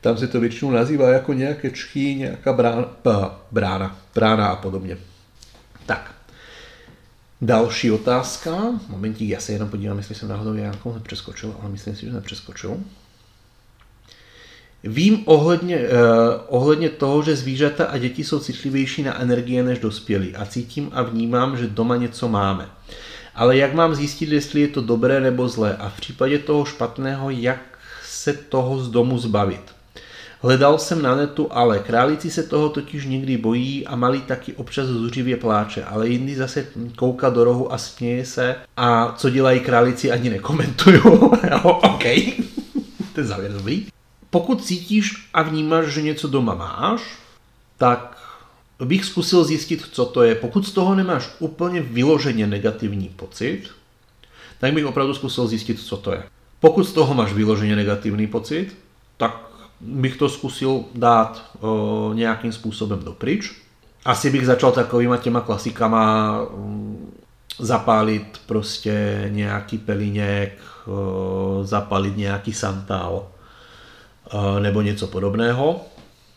Tam se to většinou nazývá jako nějaké čky, nějaká brána, p, brána, brána a podobně. Tak. Další otázka. Momentík, já se jenom podívám, jestli jsem náhodou nějakou nepřeskočil, ale myslím si, že nepřeskočil. Vím ohledně, eh, ohledně toho, že zvířata a děti jsou citlivější na energie než dospělí a cítím a vnímám, že doma něco máme. Ale jak mám zjistit, jestli je to dobré nebo zlé a v případě toho špatného, jak se toho z domu zbavit? Hledal jsem na netu, ale králíci se toho totiž někdy bojí a malý taky občas zuřivě pláče, ale jindy zase kouká do rohu a směje se a co dělají králíci ani nekomentují. (laughs) jo, OK, (laughs) to je závěr dobrý. Pokud cítíš a vnímáš, že něco doma máš, tak bych zkusil zjistit, co to je. Pokud z toho nemáš úplně vyloženě negativní pocit, tak bych opravdu zkusil zjistit, co to je. Pokud z toho máš vyloženě negativní pocit, tak bych to zkusil dát o, nějakým způsobem dopryč. Asi bych začal takovýma těma klasikama um, zapálit prostě nějaký pelíněk, o, zapálit nějaký santál nebo něco podobného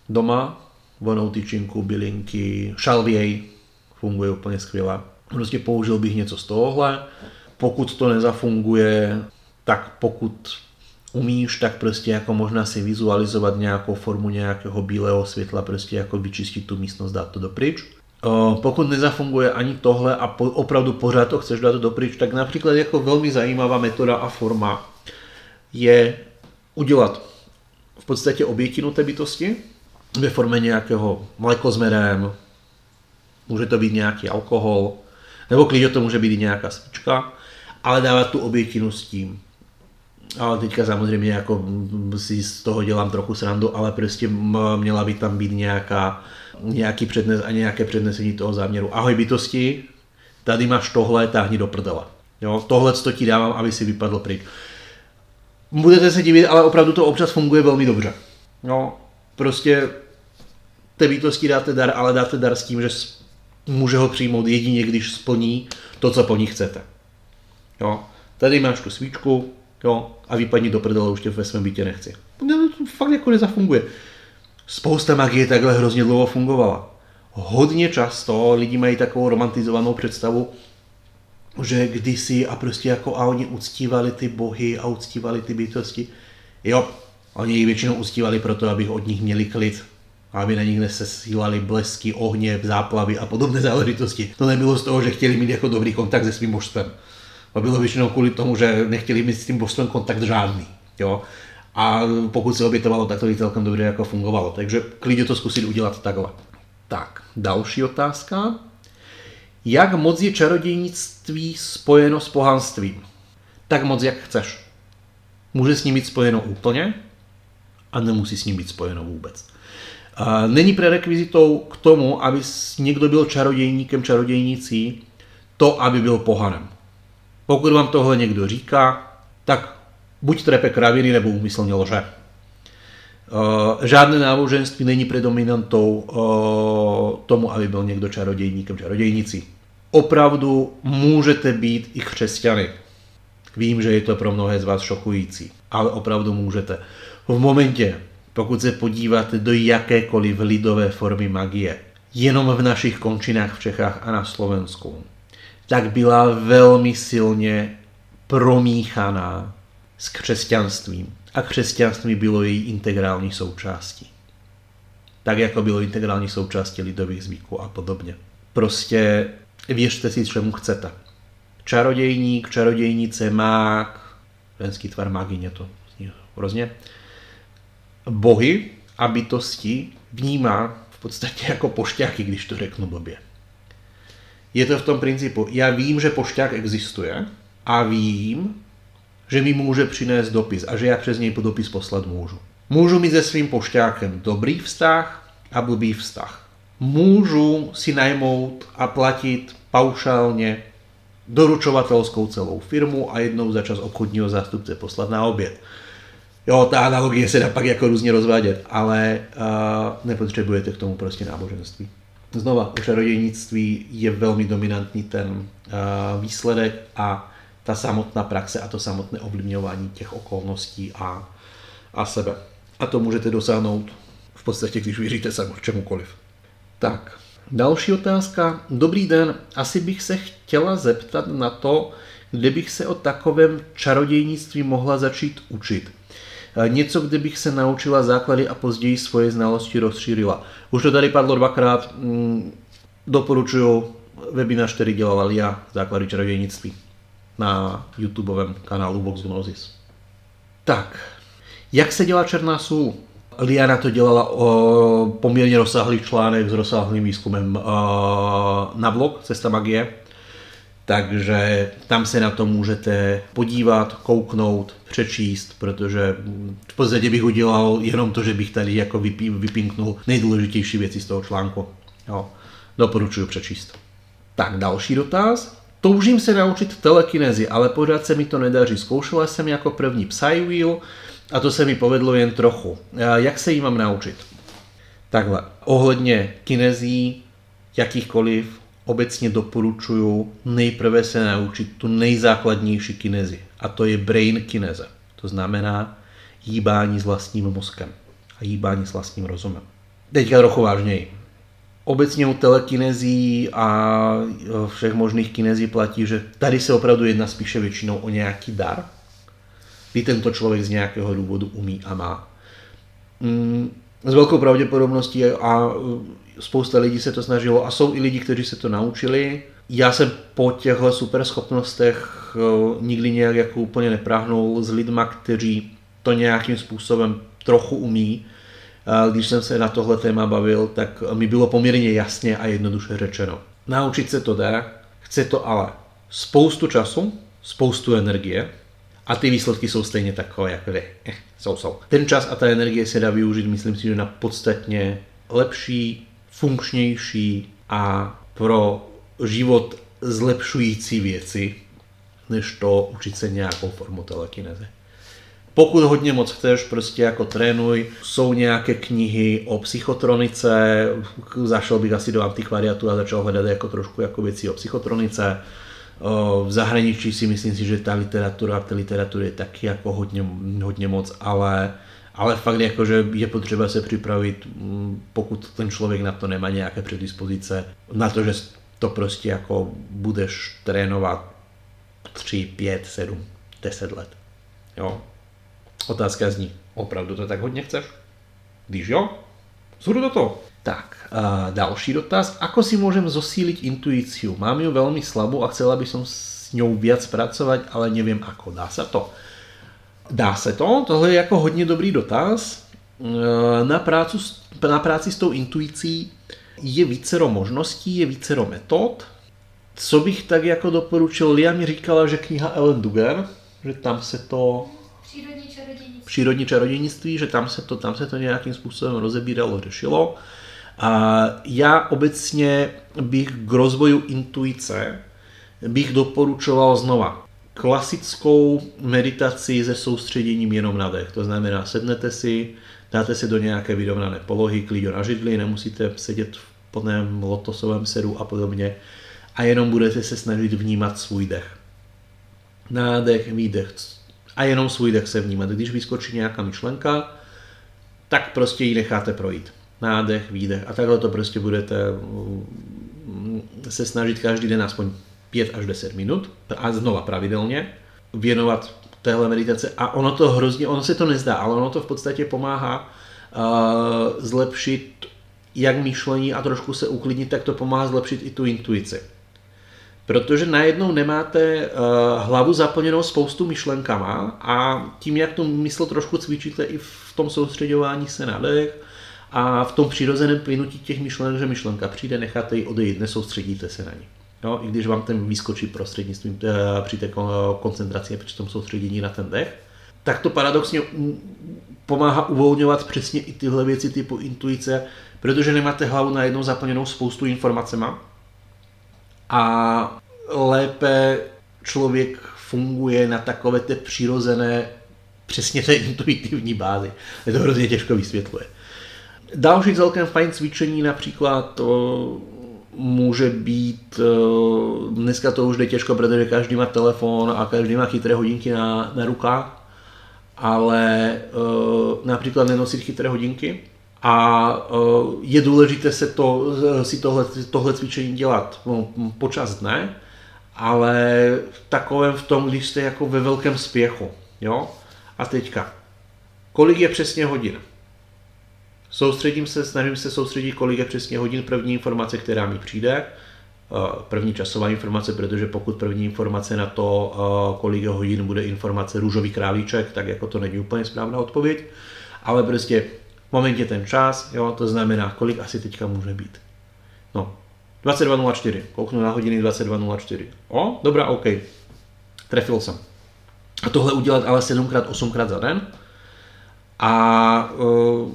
doma. Vonou tyčinku, bylinky, šalvěj, funguje úplně skvěle. Prostě použil bych něco z tohohle. Pokud to nezafunguje, tak pokud umíš, tak prostě jako možná si vizualizovat nějakou formu nějakého bílého světla, prostě jako vyčistit tu místnost, dát to dopryč. Pokud nezafunguje ani tohle a opravdu pořád to chceš dát dopryč, tak například jako velmi zajímavá metoda a forma je udělat v podstatě obětinu té bytosti ve formě nějakého mléko může to být nějaký alkohol, nebo klidně to může být i nějaká svíčka, ale dávat tu obětinu s tím. Ale teďka samozřejmě jako si z toho dělám trochu srandu, ale prostě měla by tam být nějaká, nějaký přednes a nějaké přednesení toho záměru. Ahoj bytosti, tady máš tohle, táhni do prdela. Jo, tohle to ti dávám, aby si vypadl pryč. Budete se divit, ale opravdu to občas funguje velmi dobře. No, prostě té bytosti dáte dar, ale dáte dar s tím, že může ho přijmout jedině, když splní to, co po ní chcete. Jo, tady máš tu svíčku, jo, a vypadni do prdele, už tě ve svém bytě nechci. No, to fakt jako nezafunguje. Spousta magie takhle hrozně dlouho fungovala. Hodně často lidi mají takovou romantizovanou představu, že kdysi a prostě jako a oni uctívali ty bohy a uctívali ty bytosti. Jo, oni ji většinou uctívali proto, aby od nich měli klid, aby na nich nesesílali blesky, ohně, záplavy a podobné záležitosti. To nebylo z toho, že chtěli mít jako dobrý kontakt se svým božstvem. To bylo většinou kvůli tomu, že nechtěli mít s tím božstvem kontakt žádný. Jo? A pokud se obětovalo, tak to i celkem dobře jako fungovalo. Takže klidně to zkusit udělat takhle. Tak, další otázka. Jak moc je čarodějnictví spojeno s pohanstvím? Tak moc, jak chceš. Může s ním být spojeno úplně a nemusí s ním být spojeno vůbec. Není prerekvizitou k tomu, aby někdo byl čarodějníkem, čarodějnicí, to, aby byl pohanem. Pokud vám tohle někdo říká, tak buď trepe kraviny, nebo úmyslně lže. Žádné náboženství není predominantou tomu, aby byl někdo čarodějníkem, čarodějnicí. Opravdu můžete být i křesťany. Vím, že je to pro mnohé z vás šokující, ale opravdu můžete. V momentě, pokud se podíváte do jakékoliv lidové formy magie, jenom v našich končinách v Čechách a na Slovensku, tak byla velmi silně promíchaná s křesťanstvím. A křesťanství bylo její integrální součástí. Tak jako bylo integrální součástí lidových zvyků a podobně. Prostě věřte si, čemu chcete. Čarodějník, čarodějnice, mák, ženský tvar mágině, to zní hrozně, bohy a bytosti vnímá v podstatě jako pošťáky, když to řeknu blbě. Je to v tom principu, já vím, že pošťák existuje a vím, že mi může přinést dopis a že já přes něj dopis poslat můžu. Můžu mít se svým pošťákem dobrý vztah a blbý vztah. Můžu si najmout a platit paušálně doručovatelskou celou firmu a jednou za čas obchodního zástupce poslat na oběd. Jo, ta analogie se dá pak jako různě rozvádět, ale uh, nepotřebujete k tomu prostě náboženství. Znova, u čarodějnictví je velmi dominantní ten uh, výsledek a ta samotná praxe a to samotné ovlivňování těch okolností a, a sebe. A to můžete dosáhnout v podstatě, když věříte se čemukoliv. Tak, další otázka. Dobrý den, asi bych se chtěla zeptat na to, kde bych se o takovém čarodějnictví mohla začít učit. Něco, kde bych se naučila základy a později svoje znalosti rozšířila. Už to tady padlo dvakrát. Mm, doporučuju webinář, který dělala Lia, základy čarodějnictví na YouTubeovém kanálu Vox Gnosis. Tak, jak se dělá černá sůl? Liana to dělala o poměrně rozsáhlý článek s rozsáhlým výzkumem na blog Cesta magie, takže tam se na to můžete podívat, kouknout, přečíst, protože v podstatě bych udělal jenom to, že bych tady jako vypinknul nejdůležitější věci z toho článku. Jo. Doporučuji přečíst. Tak další dotaz. Toužím se naučit telekinezi, ale pořád se mi to nedaří. Zkoušela jsem jako první Psywheel a to se mi povedlo jen trochu. Jak se jí mám naučit? Takhle, ohledně kinezí, jakýchkoliv, obecně doporučuju nejprve se naučit tu nejzákladnější kinezi. A to je brain kineze. To znamená jíbání s vlastním mozkem a jíbání s vlastním rozumem. Teďka trochu vážněji. Obecně u telekinezí a všech možných kinezí platí, že tady se opravdu jedná spíše většinou o nějaký dar, kdy tento člověk z nějakého důvodu umí a má. Mm, s velkou pravděpodobností a spousta lidí se to snažilo a jsou i lidi, kteří se to naučili. Já jsem po těchto super schopnostech nikdy nějak jako úplně nepráhnul s lidma, kteří to nějakým způsobem trochu umí. Když jsem se na tohle téma bavil, tak mi bylo poměrně jasně a jednoduše řečeno. Naučit se to dá, chce to ale spoustu času, spoustu energie, a ty výsledky jsou stejně takové, jako vy. Eh, jsou, jsou. Ten čas a ta energie se dá využít, myslím si, že na podstatně lepší, funkčnější a pro život zlepšující věci, než to učit se nějakou formu telekineze. Pokud hodně moc chceš, prostě jako trénuj. Jsou nějaké knihy o psychotronice, zašel bych asi do antikvariatu a začal hledat jako trošku jako věci o psychotronice v zahraničí si myslím si, že ta literatura, té literatury je taky jako hodně, hodně moc, ale, ale fakt jako, že je potřeba se připravit, mm, pokud ten člověk na to nemá nějaké predispozice, na to, že to prostě jako budeš trénovat 3, 5, 7, 10 let. Jo. Otázka zní, opravdu to tak hodně chceš? Když jo, zhru do toho. Tak, a další dotaz. Ako si môžem zosíliť intuíciu? Mám ju veľmi slabú a chcela by som s ňou viac pracovať, ale neviem ako. Dá sa to? Dá se to, tohle je jako hodně dobrý dotaz. E, na, prácu, na práci s tou intuicí je vícero možností, je vícero metod. Co bych tak jako doporučil, Lia mi říkala, že kniha Ellen Duger, že tam se to... Přírodní čarodějnictví. Přírodní čarodějnictví, že tam se to, tam se to nějakým způsobem rozebíralo, řešilo. A já obecně bych k rozvoju intuice bych doporučoval znova klasickou meditaci se soustředěním jenom na dech. To znamená, sednete si, dáte se do nějaké vyrovnané polohy, klidně na židli, nemusíte sedět v plném lotosovém sedu a podobně a jenom budete se snažit vnímat svůj dech. Nádech, výdech a jenom svůj dech se vnímat. Když vyskočí nějaká myšlenka, tak prostě ji necháte projít nádech, výdech a takhle to prostě budete mm, se snažit každý den aspoň 5 až 10 minut a znova pravidelně věnovat téhle meditace a ono to hrozně, ono se to nezdá, ale ono to v podstatě pomáhá uh, zlepšit jak myšlení a trošku se uklidnit, tak to pomáhá zlepšit i tu intuici. Protože najednou nemáte uh, hlavu zaplněnou spoustu myšlenkama a tím, jak tu mysl trošku cvičíte i v tom soustředování se na dech, a v tom přirozeném plynutí těch myšlenek, že myšlenka přijde, necháte ji odejít, nesoustředíte se na ní. Jo, I když vám ten vyskočí prostřednictvím eh, při té koncentraci při tom soustředění na ten dech, tak to paradoxně pomáhá uvolňovat přesně i tyhle věci typu intuice, protože nemáte hlavu najednou zaplněnou spoustu informacema a lépe člověk funguje na takové té přirozené, přesně té (laughs) intuitivní bázi. Je to hrozně těžko vysvětluje. Další celkem fajn cvičení například to může být, dneska to už jde těžko, protože každý má telefon a každý má chytré hodinky na, na rukách, ale například nenosit chytré hodinky a je důležité se to, si tohle, tohle cvičení dělat no, počas dne, ale v takovém v tom, když jste jako ve velkém spěchu. Jo? A teďka, kolik je přesně hodin? Soustředím se, snažím se soustředit, kolik je přesně hodin první informace, která mi přijde, eh, první časová informace, protože pokud první informace na to, eh, kolik je hodin, bude informace růžový králíček, tak jako to není úplně správná odpověď, ale prostě v momentě ten čas, jo, to znamená, kolik asi teďka může být. No, 22.04, kouknu na hodiny 22.04. O, dobrá, OK. Trefil jsem. A tohle udělat ale 7x, 8x za den. A uh,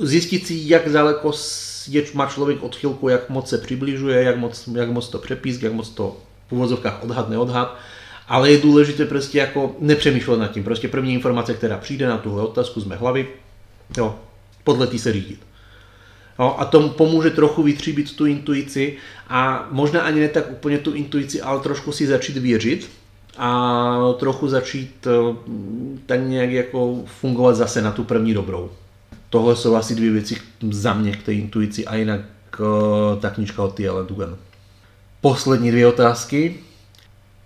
zjistit si, jak daleko je, má člověk odchylku, jak moc se přibližuje, jak moc, jak moc to přepísk, jak moc to v uvozovkách odhad, neodhad. Ale je důležité prostě jako nepřemýšlet nad tím. Prostě první informace, která přijde na tuhle otázku z mé hlavy, jo, podle tý se řídit. Jo, a to pomůže trochu vytříbit tu intuici a možná ani ne tak úplně tu intuici, ale trošku si začít věřit a trochu začít eh, tak nějak jako fungovat zase na tu první dobrou. Tohle jsou asi dvě věci za mě k té intuici a jinak eh, ta knižka od T.L. Dugan. Poslední dvě otázky.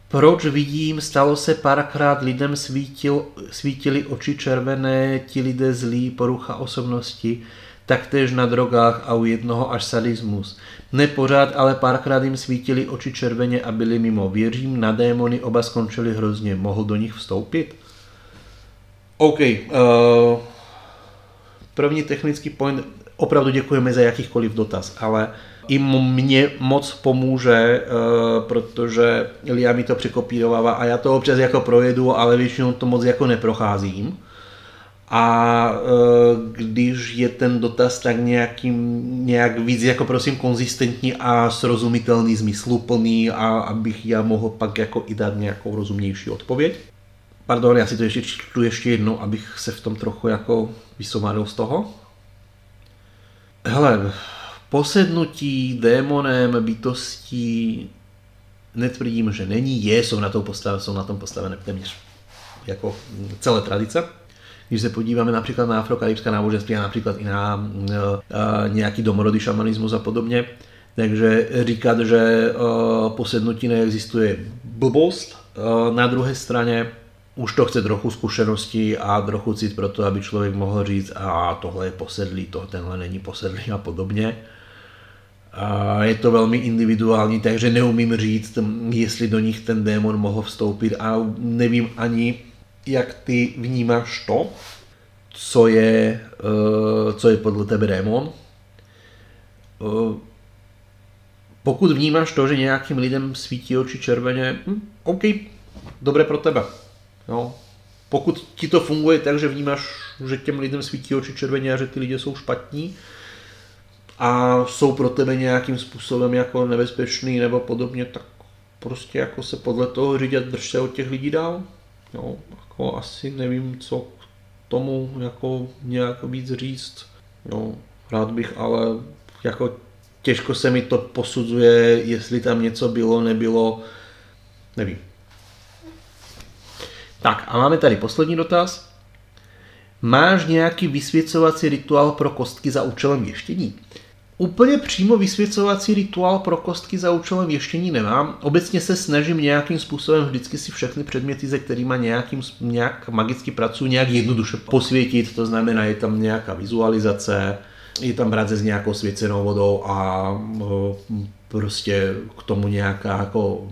Proč vidím, stalo se párkrát lidem svítil, svítili oči červené, ti lidé zlí, porucha osobnosti, taktéž na drogách a u jednoho až sadismus. Ne pořád, ale párkrát jim svítili oči červeně a byli mimo. Věřím, na démony oba skončili hrozně. Mohl do nich vstoupit? OK. Uh, první technický point. Opravdu děkujeme za jakýchkoliv dotaz, ale i mě moc pomůže, uh, protože Lia mi to překopírovává a já to občas jako projedu, ale většinou to moc jako neprocházím a e, když je ten dotaz tak nějakým, nějak víc jako prosím konzistentní a srozumitelný, zmysluplný a abych já mohl pak jako i dát nějakou rozumnější odpověď. Pardon, já si to ještě čtu ještě jednou, abych se v tom trochu jako vysomaril z toho. Hele, posednutí démonem, bytostí, netvrdím, že není, je, jsou na, tom postavené, jsou na tom postavené téměř jako celé tradice. Když se podíváme například na afrokaribská náboženství a například i na uh, nějaký domorodý šamanismus a podobně, takže říkat, že uh, posednutí neexistuje blbost. Uh, na druhé straně už to chce trochu zkušenosti a trochu cít pro to, aby člověk mohl říct, a tohle je posedlý, to, tenhle není posedlý a podobně. A je to velmi individuální, takže neumím říct, jestli do nich ten démon mohl vstoupit a nevím ani, jak ty vnímáš to, co je, uh, co je podle tebe démon. Uh, pokud vnímáš to, že nějakým lidem svítí oči červeně, hm, OK, dobré pro tebe. Jo. Pokud ti to funguje tak, že vnímáš, že těm lidem svítí oči červeně a že ty lidi jsou špatní a jsou pro tebe nějakým způsobem jako nebezpečný nebo podobně, tak prostě jako se podle toho řídit, drž se od těch lidí dál. Jo jako asi nevím, co k tomu jako nějak víc říct. No, rád bych, ale jako těžko se mi to posuzuje, jestli tam něco bylo, nebylo, nevím. Tak a máme tady poslední dotaz. Máš nějaký vysvěcovací rituál pro kostky za účelem věštění? Úplně přímo vysvěcovací rituál pro kostky za účelem věštění nemám. Obecně se snažím nějakým způsobem vždycky si všechny předměty, se kterými nějakým, nějak magicky pracuji, nějak jednoduše posvětit. To znamená, je tam nějaká vizualizace, je tam brát s nějakou svěcenou vodou a prostě k tomu nějaká, jako,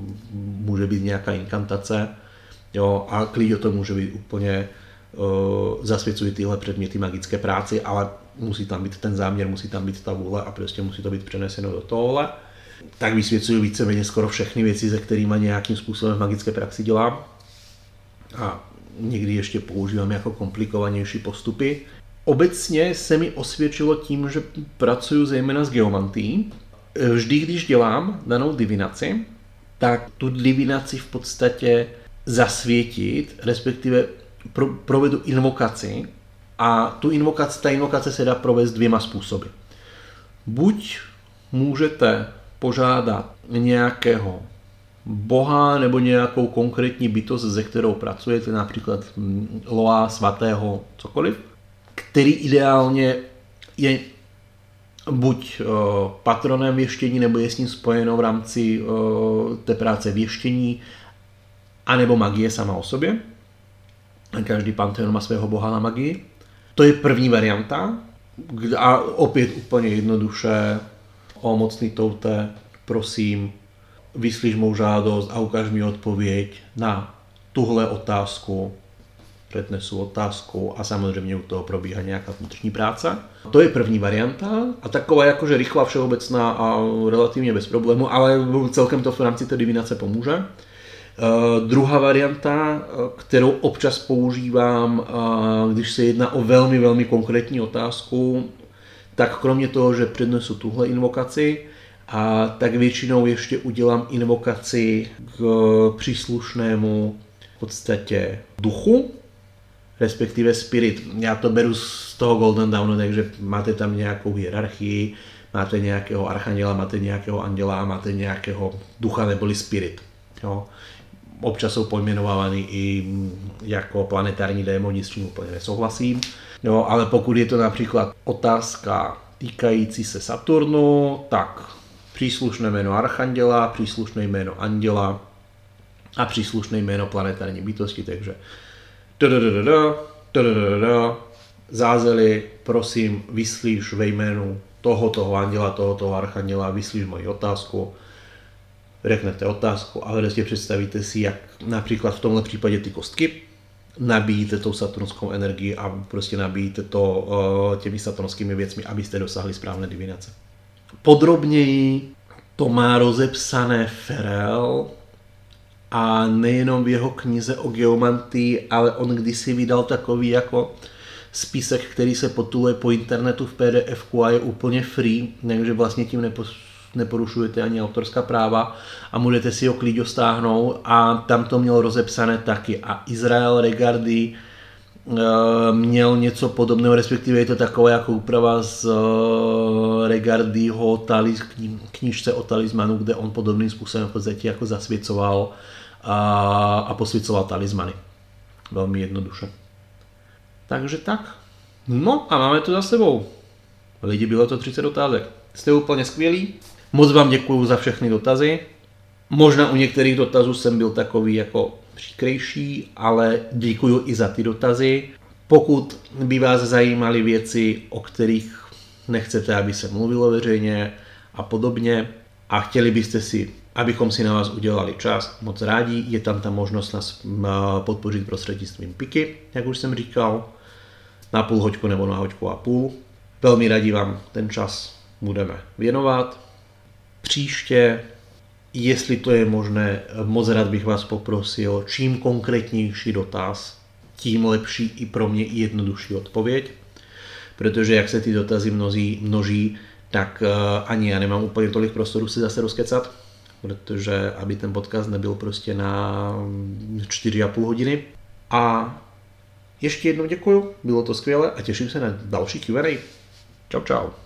může být nějaká inkantace. Jo, a klidně to může být úplně uh, zasvěcují tyhle předměty magické práci, ale musí tam být ten záměr, musí tam být ta vůle a prostě musí to být přeneseno do tohohle. Tak vysvěcuju víceméně skoro všechny věci, se kterými nějakým způsobem v magické praxi dělám. A někdy ještě používám jako komplikovanější postupy. Obecně se mi osvědčilo tím, že pracuji zejména s geomantií. Vždy, když dělám danou divinaci, tak tu divinaci v podstatě zasvětit, respektive pro, provedu invokaci A tu invokaci, ta invokace se dá provést dvěma způsoby. Buď můžete požádat nějakého boha nebo nějakou konkrétní bytost, ze kterou pracujete, například mm, loa, svatého, cokoliv, který ideálně je buď uh, patronem věštění, nebo je s ním spojeno v rámci uh, té práce věštění, anebo magie sama o sobě. Každý panteon má svého boha na magii. To je první varianta. A opět úplně jednoduše, o mocný toute, prosím, vyslíš mou žádost a ukáž mi odpověď na tuhle otázku, přednesu otázku a samozřejmě u toho probíhá nějaká vnitřní práce. To je první varianta a taková jakože rychlá, všeobecná a relativně bez problému, ale celkem to v rámci té divinace pomůže. Uh, druhá varianta, kterou občas používám, uh, když se jedná o velmi, velmi konkrétní otázku, tak kromě toho, že přednesu tuhle invokaci, a tak většinou ještě udělám invokaci k příslušnému v podstatě duchu, respektive spirit. Já to beru z toho Golden Dawnu, takže máte tam nějakou hierarchii, máte nějakého archanděla, máte nějakého anděla, máte nějakého ducha neboli spirit. Jo. Občas jsou pojmenovávány i jako planetární démoni, s čím úplně nesouhlasím. Jo, ale pokud je to například otázka týkající se Saturnu, tak příslušné jméno Archanděla, příslušné jméno Anděla a příslušné jméno planetární bytosti, takže zázeli, prosím, vyslíš ve jménu toho, toho anděla, toho, toho archanděla, vyslíš moji otázku, řeknete otázku a hned představíte si, jak například v tomhle případě ty kostky nabíjíte tou saturnskou energii a prostě nabíjíte to uh, těmi saturnskými věcmi, abyste dosáhli správné divinace. Podrobněji to má rozepsané Ferel a nejenom v jeho knize o geomantii, ale on kdysi vydal takový jako spisek, který se potuluje po internetu v pdf a je úplně free, takže vlastně tím neporušujete ani autorská práva a můžete si ho klidně stáhnout a tam to měl rozepsané taky a Izrael Regardy Eh, měl něco podobného, respektive je to taková jako úprava z uh, Regardyho talis, kni, knižce o talismanu, kde on podobným způsobem v podstatě jako zasvěcoval a, a posvěcoval talismany. Velmi jednoduše. Takže tak. No a máme to za sebou. Lidi, bylo to 30 otázek. Jste úplně skvělí. Moc vám děkuji za všechny dotazy. Možná u některých dotazů jsem byl takový jako příkrejší, ale děkuji i za ty dotazy. Pokud by vás zajímaly věci, o kterých nechcete, aby se mluvilo veřejně a podobně a chtěli byste si, abychom si na vás udělali čas, moc rádi, je tam ta možnost nás podpořit prostřednictvím PIKy, jak už jsem říkal, na půl hoďku nebo na hoďku a půl. Velmi rádi vám ten čas budeme věnovat. Příště Jestli to je možné, moc rád bych vás poprosil, čím konkrétnější dotaz, tím lepší i pro mě i jednodušší odpověď, protože jak se ty dotazy množí, množí tak eh, ani já nemám úplně tolik prostoru si zase rozkecat, protože aby ten podcast nebyl prostě na 4,5 hodiny. A ještě jednou děkuju, bylo to skvělé a těším se na další Q&A. Čau čau.